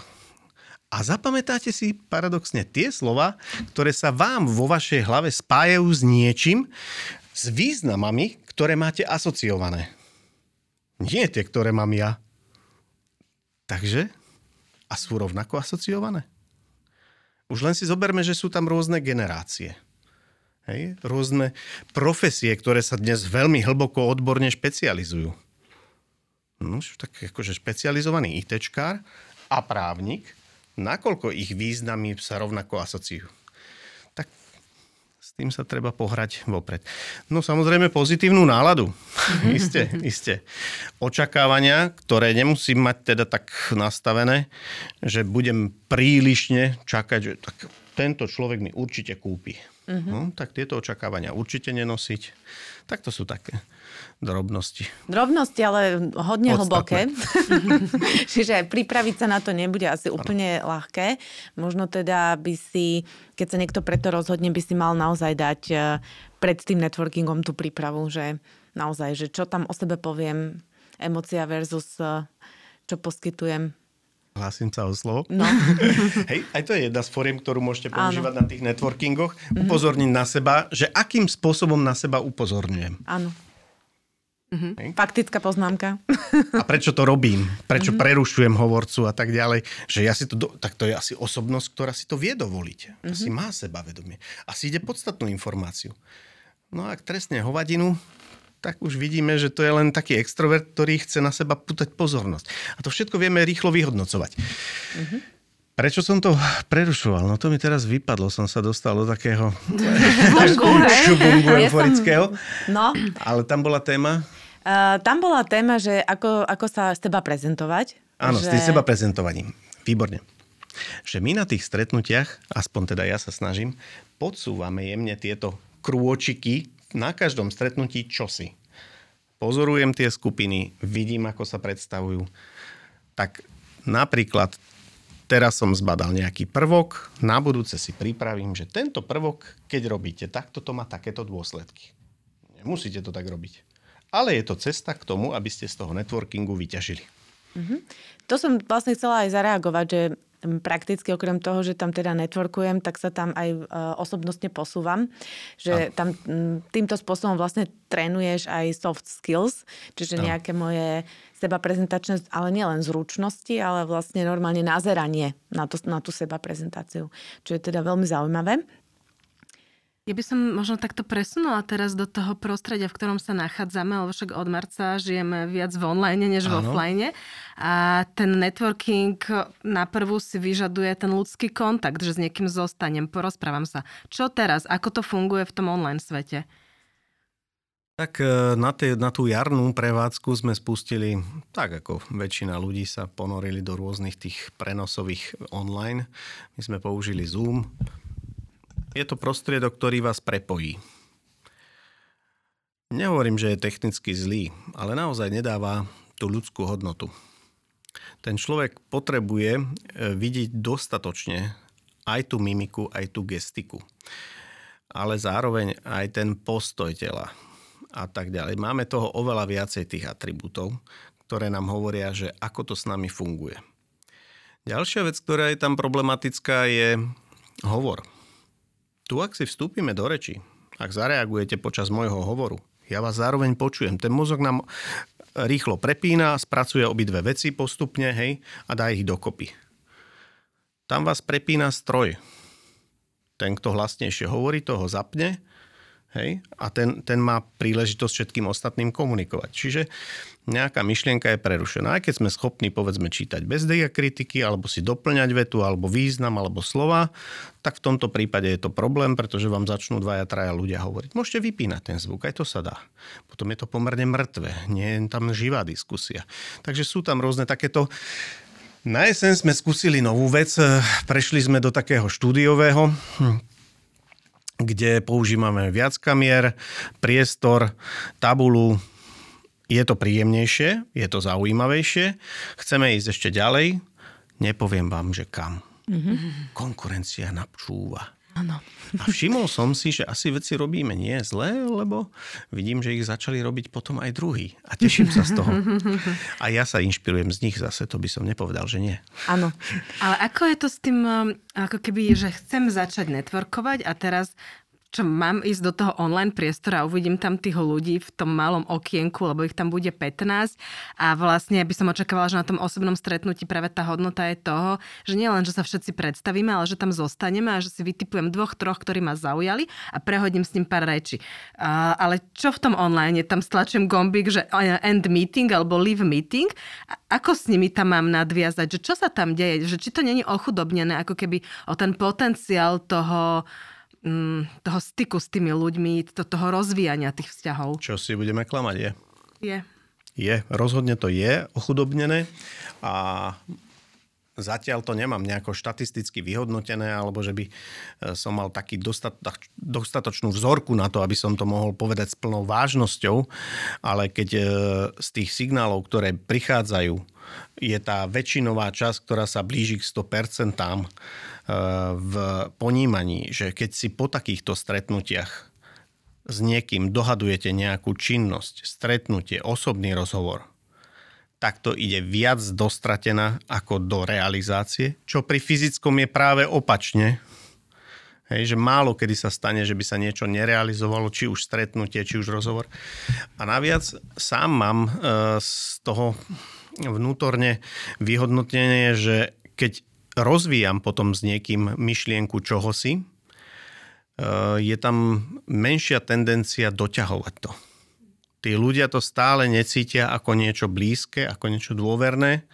A zapamätáte si paradoxne tie slova, ktoré sa vám vo vašej hlave spájajú s niečím, s významami, ktoré máte asociované. Nie tie, ktoré mám ja. Takže? A sú rovnako asociované? Už len si zoberme, že sú tam rôzne generácie. Hej? Rôzne profesie, ktoré sa dnes veľmi hlboko odborne špecializujú. No, tak akože špecializovaný ITčkár a právnik, nakoľko ich významy sa rovnako asociujú s tým sa treba pohrať vopred. No samozrejme pozitívnu náladu. iste, iste. Očakávania, ktoré nemusím mať teda tak nastavené, že budem prílišne čakať, že tak tento človek mi určite kúpi. Uh-huh. No, tak tieto očakávania určite nenosiť. Tak to sú také drobnosti. Drobnosti, ale hodne Podstatné. hlboké. Čiže pripraviť sa na to nebude asi úplne ano. ľahké. Možno teda by si, keď sa niekto preto rozhodne, by si mal naozaj dať eh, pred tým networkingom tú prípravu, že naozaj, že čo tam o sebe poviem, emocia versus eh, čo poskytujem Hlásim sa o slovo. No. Hej, aj to je jedna z foriem, ktorú môžete používať Áno. na tých networkingoch. Mm-hmm. Upozorniť na seba, že akým spôsobom na seba upozorňujem. Áno. Mm-hmm. Faktická poznámka. A prečo to robím? Prečo mm-hmm. prerušujem hovorcu a tak ďalej? Že ja si to, do... tak to je asi osobnosť, ktorá si to vie dovoliť. Mm-hmm. Asi má sebavedomie. Asi ide podstatnú informáciu. No a ak trestne hovadinu, tak už vidíme, že to je len taký extrovert, ktorý chce na seba putať pozornosť. A to všetko vieme rýchlo vyhodnocovať. Mm-hmm. Prečo som to prerušoval? No to mi teraz vypadlo, som sa dostal do takého šubungu euforického. No. Ale tam bola téma? Uh, tam bola téma, že ako, ako sa s teba prezentovať. Áno, že... s seba prezentovaním. Výborne. Že my na tých stretnutiach, aspoň teda ja sa snažím, podsúvame jemne tieto krôčiky na každom stretnutí čosi. Pozorujem tie skupiny, vidím, ako sa predstavujú. Tak napríklad teraz som zbadal nejaký prvok, na budúce si pripravím, že tento prvok, keď robíte takto, to má takéto dôsledky. Nemusíte to tak robiť. Ale je to cesta k tomu, aby ste z toho networkingu vyťažili. Mm-hmm. To som vlastne chcela aj zareagovať, že prakticky okrem toho, že tam teda networkujem, tak sa tam aj e, osobnostne posúvam. Že tam týmto spôsobom vlastne trénuješ aj soft skills, čiže no. nejaké moje seba prezentačné, ale nielen zručnosti, ale vlastne normálne nazeranie na, to, na tú seba prezentáciu. Čo je teda veľmi zaujímavé. Ja by som možno takto presunula teraz do toho prostredia, v ktorom sa nachádzame, lebo však od marca žijeme viac v online než v offline. A ten networking na prvú si vyžaduje ten ľudský kontakt, že s niekým zostanem, porozprávam sa. Čo teraz? Ako to funguje v tom online svete? Tak e, na, tej, na tú jarnú prevádzku sme spustili, tak ako väčšina ľudí sa ponorili do rôznych tých prenosových online. My sme použili Zoom, je to prostriedok, ktorý vás prepojí. Nehovorím, že je technicky zlý, ale naozaj nedáva tú ľudskú hodnotu. Ten človek potrebuje e, vidieť dostatočne aj tú mimiku, aj tú gestiku. Ale zároveň aj ten postoj tela a tak ďalej. Máme toho oveľa viacej tých atribútov, ktoré nám hovoria, že ako to s nami funguje. Ďalšia vec, ktorá je tam problematická, je hovor. Tu, ak si vstúpime do reči, ak zareagujete počas môjho hovoru, ja vás zároveň počujem. Ten mozog nám rýchlo prepína, spracuje obidve veci postupne, hej, a dá ich dokopy. Tam vás prepína stroj. Ten, kto hlasnejšie hovorí, toho zapne, Hej? A ten, ten má príležitosť všetkým ostatným komunikovať. Čiže nejaká myšlienka je prerušená. Aj keď sme schopní, povedzme, čítať bez diakritiky, alebo si doplňať vetu, alebo význam, alebo slova, tak v tomto prípade je to problém, pretože vám začnú dvaja, traja ľudia hovoriť. Môžete vypínať ten zvuk, aj to sa dá. Potom je to pomerne mŕtve, nie je tam živá diskusia. Takže sú tam rôzne takéto na jeseň sme skúsili novú vec, prešli sme do takého štúdiového, kde používame viac kamier, priestor, tabulu. Je to príjemnejšie, je to zaujímavejšie. Chceme ísť ešte ďalej. Nepoviem vám, že kam. Mm-hmm. Konkurencia napčúva. Áno. A všimol som si, že asi veci robíme nie zle, lebo vidím, že ich začali robiť potom aj druhý. A teším sa z toho. A ja sa inšpirujem z nich zase, to by som nepovedal, že nie. Áno. Ale ako je to s tým, um, ako keby, že chcem začať networkovať a teraz čo mám ísť do toho online priestora a uvidím tam tých ľudí v tom malom okienku, lebo ich tam bude 15 a vlastne by som očakávala, že na tom osobnom stretnutí práve tá hodnota je toho, že nie len, že sa všetci predstavíme, ale že tam zostaneme a že si vytipujem dvoch, troch, ktorí ma zaujali a prehodím s ním pár reči. A, ale čo v tom online? Tam stlačím gombík, že end meeting alebo leave meeting. A ako s nimi tam mám nadviazať? Že čo sa tam deje? Že či to není ochudobnené ako keby o ten potenciál toho mm, toho styku s tými ľuďmi, to, toho rozvíjania tých vzťahov. Čo si budeme klamať, je? Je. Je, rozhodne to je ochudobnené a Zatiaľ to nemám nejako štatisticky vyhodnotené, alebo že by e, som mal taký dostatočnú vzorku na to, aby som to mohol povedať s plnou vážnosťou, ale keď e, z tých signálov, ktoré prichádzajú, je tá väčšinová časť, ktorá sa blíži k 100% v ponímaní, že keď si po takýchto stretnutiach s niekým dohadujete nejakú činnosť, stretnutie, osobný rozhovor, tak to ide viac dostratená ako do realizácie, čo pri fyzickom je práve opačne. Hej, že málo kedy sa stane, že by sa niečo nerealizovalo, či už stretnutie, či už rozhovor. A naviac sám mám e, z toho vnútorne vyhodnotenie, že keď rozvíjam potom s niekým myšlienku čohosi, eh, je tam menšia tendencia doťahovať to. Tí ľudia to stále necítia ako niečo blízke, ako niečo dôverné,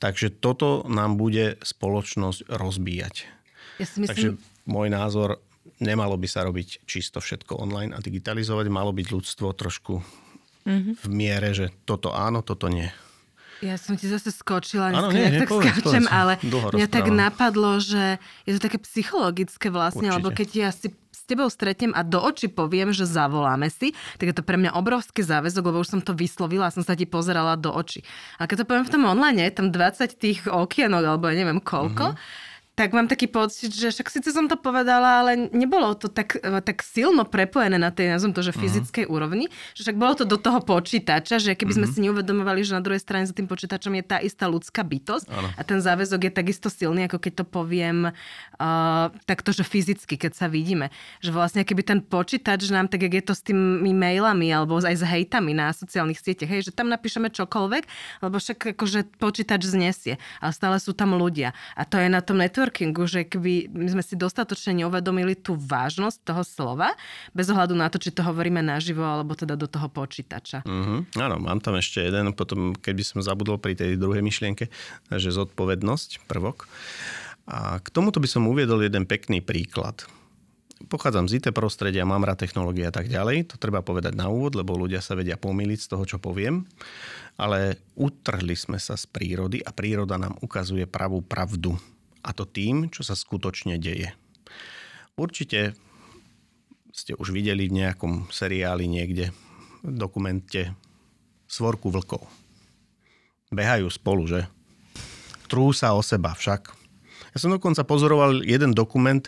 takže toto nám bude spoločnosť rozbíjať. Ja si myslím... Takže môj názor, nemalo by sa robiť čisto všetko online a digitalizovať, malo byť ľudstvo trošku mm-hmm. v miere, že toto áno, toto nie. Ja som ti zase skočila, ano, nie, nie, tak povedz, skáčem, povedz, ale mňa tak napadlo, že je to také psychologické vlastne, Určite. lebo keď ja si s tebou stretnem a do očí poviem, že zavoláme si, tak je to pre mňa obrovský záväzok, lebo už som to vyslovila a som sa ti pozerala do očí. A keď to poviem v tom online, je tam 20 tých okienok, alebo ja neviem koľko, mm-hmm tak mám taký pocit, že však síce som to povedala, ale nebolo to tak, tak silno prepojené na tej, nazvem to, že mhm. fyzickej uh-huh. úrovni, že však bolo to do toho počítača, že keby sme uh-huh. si neuvedomovali, že na druhej strane za tým počítačom je tá istá ľudská bytosť ano. a ten záväzok je takisto silný, ako keď to poviem uh, takto, že fyzicky, keď sa vidíme. Že vlastne keby ten počítač nám, tak jak je to s tými mailami alebo aj s hejtami na sociálnych sieťach, hej, že tam napíšeme čokoľvek, lebo však akože počítač znesie, ale stále sú tam ľudia. A to je na tom network networkingu, že keby my sme si dostatočne neuvedomili tú vážnosť toho slova, bez ohľadu na to, či to hovoríme naživo, alebo teda do toho počítača. Mm-hmm. Áno, mám tam ešte jeden, potom keby som zabudol pri tej druhej myšlienke, že zodpovednosť, prvok. A k tomuto by som uviedol jeden pekný príklad. Pochádzam z IT prostredia, mám rád technológie a tak ďalej. To treba povedať na úvod, lebo ľudia sa vedia pomýliť z toho, čo poviem. Ale utrhli sme sa z prírody a príroda nám ukazuje pravú pravdu a to tým, čo sa skutočne deje. Určite ste už videli v nejakom seriáli niekde, v dokumente Svorku vlkov. Behajú spolu, že? Trú sa o seba však. Ja som dokonca pozoroval jeden dokument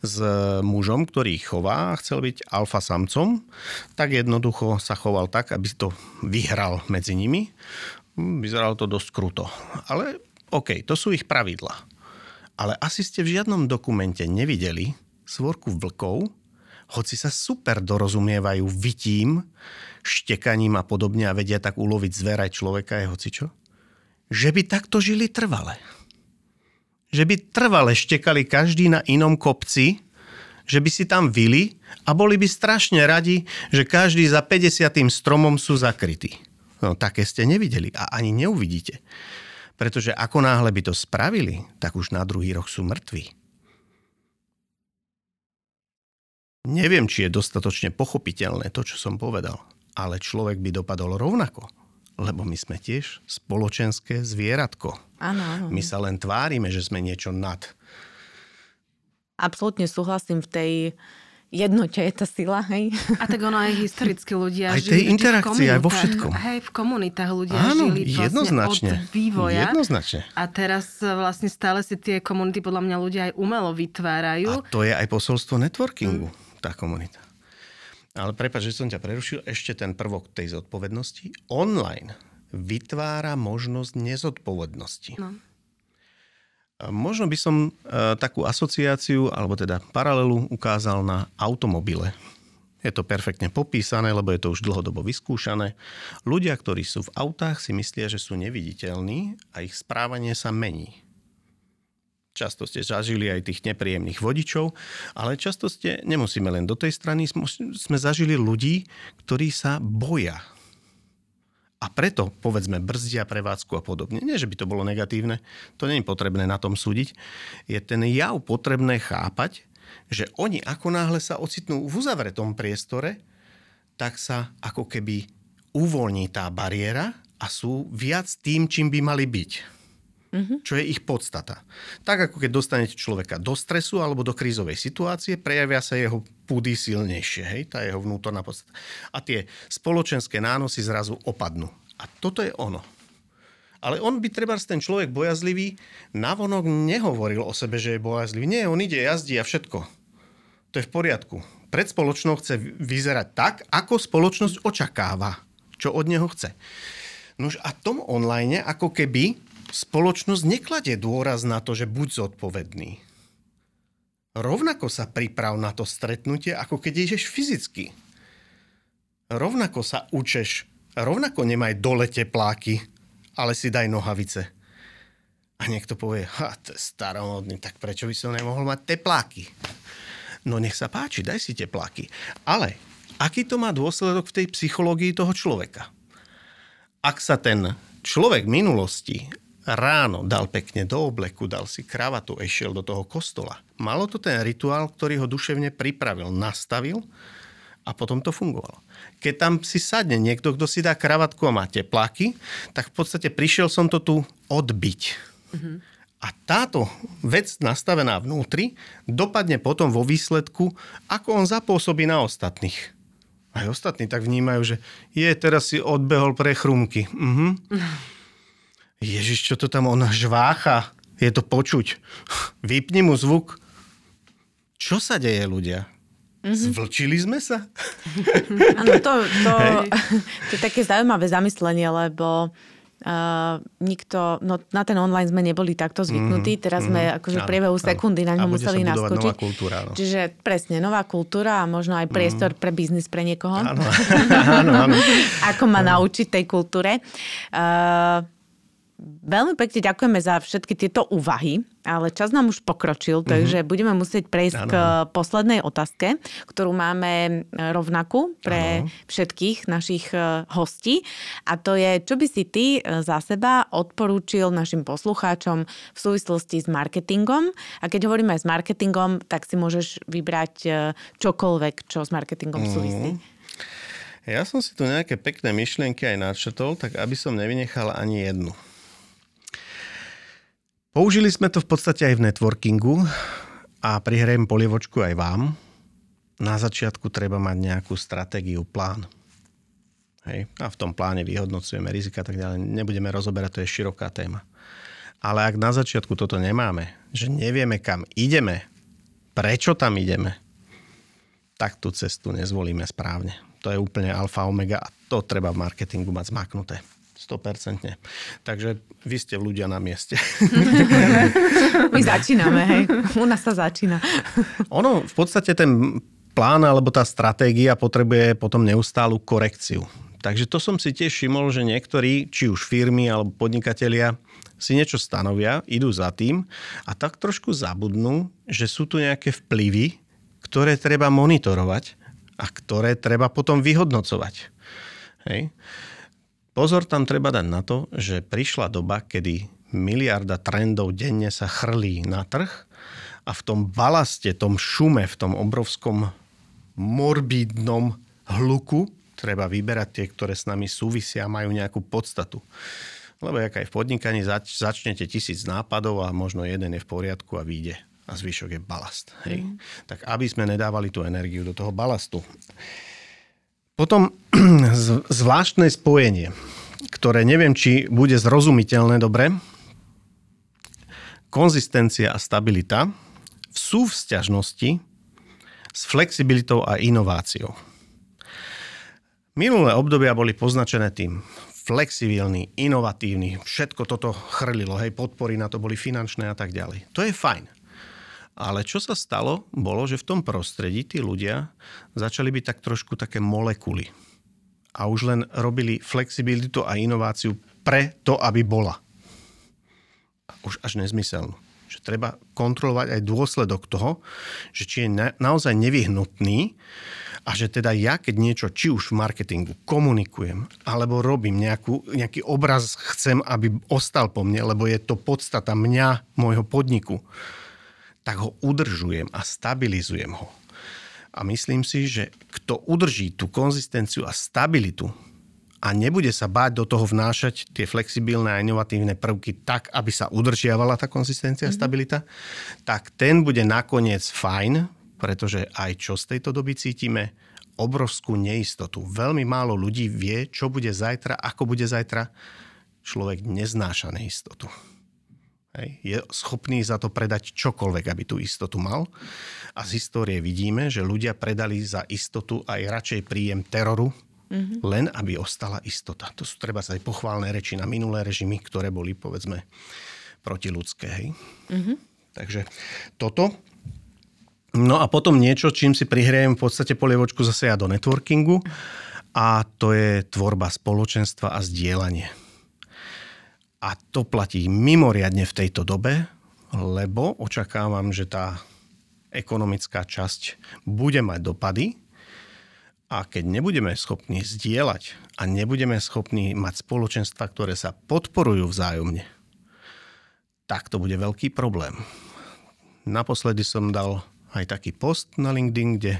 s mužom, ktorý chová a chcel byť alfa samcom. Tak jednoducho sa choval tak, aby to vyhral medzi nimi. Vyzeralo to dosť kruto. Ale OK, to sú ich pravidla ale asi ste v žiadnom dokumente nevideli svorku vlkov, hoci sa super dorozumievajú vytím, štekaním a podobne a vedia tak uloviť zver aj človeka aj hocičo, že by takto žili trvale. Že by trvale štekali každý na inom kopci, že by si tam vyli a boli by strašne radi, že každý za 50. stromom sú zakrytí. No také ste nevideli a ani neuvidíte. Pretože ako náhle by to spravili, tak už na druhý rok sú mŕtvi. Neviem, či je dostatočne pochopiteľné to, čo som povedal, ale človek by dopadol rovnako, lebo my sme tiež spoločenské zvieratko. Áno. My sa len tvárime, že sme niečo nad. Absolútne súhlasím v tej jednote je tá sila, hej. A tak ono aj historicky ľudia aj žili tej interakcii, aj vo všetkom. Hej, v komunitách ľudia Áno, žili vlastne jednoznačne, od vývoja. Jednoznačne. A teraz vlastne stále si tie komunity podľa mňa ľudia aj umelo vytvárajú. A to je aj posolstvo networkingu, mm. tá komunita. Ale prepáč, že som ťa prerušil, ešte ten prvok tej zodpovednosti. Online vytvára možnosť nezodpovednosti. No. Možno by som e, takú asociáciu, alebo teda paralelu ukázal na automobile. Je to perfektne popísané, lebo je to už dlhodobo vyskúšané. Ľudia, ktorí sú v autách, si myslia, že sú neviditeľní a ich správanie sa mení. Často ste zažili aj tých nepríjemných vodičov, ale často ste, nemusíme len do tej strany, sme zažili ľudí, ktorí sa boja a preto, povedzme, brzdia prevádzku a podobne. Nie, že by to bolo negatívne, to nie je potrebné na tom súdiť. Je ten jav potrebné chápať, že oni ako náhle sa ocitnú v uzavretom priestore, tak sa ako keby uvoľní tá bariéra a sú viac tým, čím by mali byť mm-hmm. čo je ich podstata. Tak ako keď dostanete človeka do stresu alebo do krízovej situácie, prejavia sa jeho púdy silnejšie, hej, tá jeho vnútorná podstata. A tie spoločenské nánosy zrazu opadnú. A toto je ono. Ale on by treba ten človek bojazlivý navonok nehovoril o sebe, že je bojazlivý. Nie, on ide, jazdí a všetko. To je v poriadku. Pred spoločnosť chce vyzerať tak, ako spoločnosť očakáva, čo od neho chce. Nož a tom online ako keby spoločnosť nekladie dôraz na to, že buď zodpovedný. Rovnako sa priprav na to stretnutie, ako keď ideš fyzicky. Rovnako sa učeš, rovnako nemaj dole tepláky, ale si daj nohavice. A niekto povie, ha, to je staromodný, tak prečo by som nemohol mať tepláky? No nech sa páči, daj si tepláky. Ale aký to má dôsledok v tej psychológii toho človeka? Ak sa ten človek minulosti ráno dal pekne do obleku, dal si kravatu a išiel do toho kostola. Malo to ten rituál, ktorý ho duševne pripravil, nastavil a potom to fungovalo. Keď tam si sadne niekto, kto si dá kravatku a má tepláky, tak v podstate prišiel som to tu odbiť. Mm-hmm. A táto vec nastavená vnútri dopadne potom vo výsledku, ako on zapôsobí na ostatných. Aj ostatní tak vnímajú, že je, teraz si odbehol pre chrumky. Mhm. Ježiš, čo to tam on žvácha? Je to počuť. Vypni mu zvuk. Čo sa deje, ľudia? Mm-hmm. Zvlčili sme sa? Áno, to, to, to je také zaujímavé zamyslenie, lebo Uh, nikto, no na ten online sme neboli takto zvyknutí, mm-hmm, teraz sme mm-hmm, akože v priebehu sekundy na ňu museli naskočiť. Nová kultúra, no. Čiže presne, nová kultúra a možno aj priestor mm-hmm. pre biznis pre niekoho. Áno, áno, áno. Ako ma naučiť tej kultúre. Uh, Veľmi pekne ďakujeme za všetky tieto úvahy, ale čas nám už pokročil, mm-hmm. takže budeme musieť prejsť ano. k poslednej otázke, ktorú máme rovnakú pre ano. všetkých našich e, hostí. A to je, čo by si ty e, za seba odporúčil našim poslucháčom v súvislosti s marketingom. A keď hovoríme s marketingom, tak si môžeš vybrať e, čokoľvek, čo s marketingom mm-hmm. súvisí. Ja som si tu nejaké pekné myšlienky aj načetol, tak aby som nevynechal ani jednu. Použili sme to v podstate aj v networkingu a prihrajem polievočku aj vám. Na začiatku treba mať nejakú stratégiu, plán. Hej. A v tom pláne vyhodnocujeme rizika tak ďalej. Nebudeme rozoberať, to je široká téma. Ale ak na začiatku toto nemáme, že nevieme, kam ideme, prečo tam ideme, tak tú cestu nezvolíme správne. To je úplne alfa omega a to treba v marketingu mať zmaknuté. 100%. Takže vy ste ľudia na mieste. My začíname, hej. U nás sa začína. ono, v podstate ten plán alebo tá stratégia potrebuje potom neustálu korekciu. Takže to som si tiež všimol, že niektorí, či už firmy alebo podnikatelia, si niečo stanovia, idú za tým a tak trošku zabudnú, že sú tu nejaké vplyvy, ktoré treba monitorovať a ktoré treba potom vyhodnocovať. Hej. Pozor tam treba dať na to, že prišla doba, kedy miliarda trendov denne sa chrlí na trh a v tom balaste, tom šume, v tom obrovskom morbidnom hluku treba vyberať tie, ktoré s nami súvisia a majú nejakú podstatu. Lebo jak aj v podnikaní zač- začnete tisíc nápadov a možno jeden je v poriadku a vyjde a zvyšok je balast. Hej? Mm. Tak aby sme nedávali tú energiu do toho balastu. Potom zvláštne spojenie, ktoré neviem, či bude zrozumiteľné dobre. Konzistencia a stabilita v súvzťažnosti s flexibilitou a inováciou. Minulé obdobia boli poznačené tým flexibilný, inovatívny, všetko toto chrlilo, hej, podpory na to boli finančné a tak ďalej. To je fajn. Ale čo sa stalo, bolo, že v tom prostredí tí ľudia začali byť tak trošku také molekuly. A už len robili flexibilitu a inováciu pre to, aby bola. Už až nezmyselnú. Že treba kontrolovať aj dôsledok toho, že či je na, naozaj nevyhnutný a že teda ja, keď niečo, či už v marketingu komunikujem, alebo robím nejakú, nejaký obraz, chcem, aby ostal po mne, lebo je to podstata mňa, môjho podniku, tak ho udržujem a stabilizujem ho. A myslím si, že kto udrží tú konzistenciu a stabilitu a nebude sa báť do toho vnášať tie flexibilné a inovatívne prvky tak, aby sa udržiavala tá konzistencia a mhm. stabilita, tak ten bude nakoniec fajn, pretože aj čo z tejto doby cítime, obrovskú neistotu. Veľmi málo ľudí vie, čo bude zajtra, ako bude zajtra. Človek neznáša neistotu. Hej. Je schopný za to predať čokoľvek, aby tú istotu mal. A z histórie vidíme, že ľudia predali za istotu aj radšej príjem teroru, mm-hmm. len aby ostala istota. To sú treba sa aj pochválne reči na minulé režimy, ktoré boli, povedzme, protiludské. Hej? Mm-hmm. Takže toto. No a potom niečo, čím si prihriem v podstate polievočku zase ja do networkingu a to je tvorba spoločenstva a zdieľanie. A to platí mimoriadne v tejto dobe, lebo očakávam, že tá ekonomická časť bude mať dopady a keď nebudeme schopní zdieľať a nebudeme schopní mať spoločenstva, ktoré sa podporujú vzájomne, tak to bude veľký problém. Naposledy som dal aj taký post na LinkedIn, kde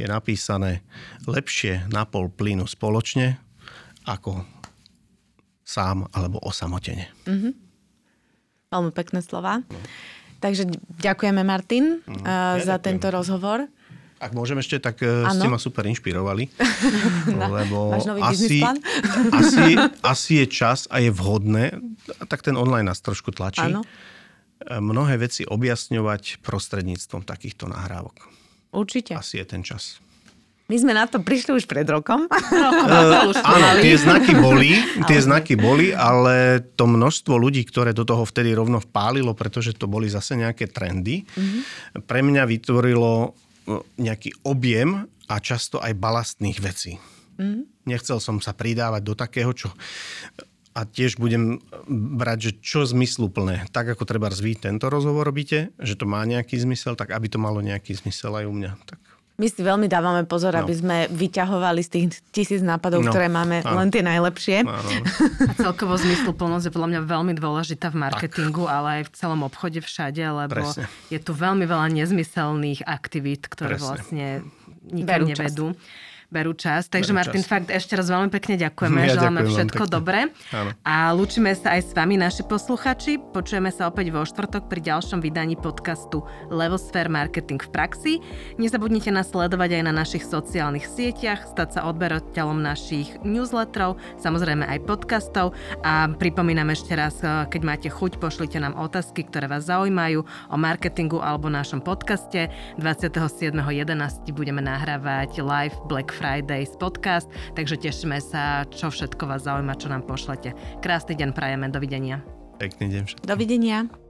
je napísané lepšie na pol plynu spoločne ako sám alebo osamotene. Mm-hmm. Veľmi pekné slova. No. Takže ďakujeme Martin mm, ja za ďakujem. tento rozhovor. Ak môžem ešte, tak ano. Eh, ste ma super inšpirovali. lebo asi, asi, asi je čas a je vhodné, tak ten online nás trošku tlačí, ano. Eh, mnohé veci objasňovať prostredníctvom takýchto nahrávok. Určite. Asi je ten čas. My sme na to prišli už pred rokom. uh, áno, tie znaky boli, tie znaky boli, ale to množstvo ľudí, ktoré do toho vtedy rovno vpálilo, pretože to boli zase nejaké trendy, mm-hmm. pre mňa vytvorilo nejaký objem a často aj balastných vecí. Mm. Nechcel som sa pridávať do takého, čo a tiež budem brať, že čo zmysluplné. Tak ako treba zvít tento rozhovor robíte, že to má nejaký zmysel, tak aby to malo nejaký zmysel aj u mňa. Tak my si veľmi dávame pozor, no. aby sme vyťahovali z tých tisíc nápadov, no. ktoré máme, no. len tie najlepšie. No, no. A celkovo zmysluplnosť je podľa mňa veľmi dôležitá v marketingu, tak. ale aj v celom obchode všade, lebo Presne. je tu veľmi veľa nezmyselných aktivít, ktoré Presne. vlastne nikam nevedú. Čas berú čas. Takže berú Martin, čas. fakt ešte raz veľmi pekne ďakujeme. Ja Želáme ďakujem všetko dobré. A lúčime sa aj s vami, naši posluchači. Počujeme sa opäť vo štvrtok pri ďalšom vydaní podcastu Levosphere Marketing v praxi. Nezabudnite nás sledovať aj na našich sociálnych sieťach, stať sa odberateľom našich newsletterov, samozrejme aj podcastov. A pripomínam ešte raz, eh, keď máte chuť, pošlite nám otázky, ktoré vás zaujímajú o marketingu alebo našom podcaste. 27.11. budeme nahrávať live Black Friday Fridays podcast, takže tešíme sa, čo všetko vás zaujíma, čo nám pošlete. Krásny deň prajeme, dovidenia. Pekný deň všetko. Dovidenia.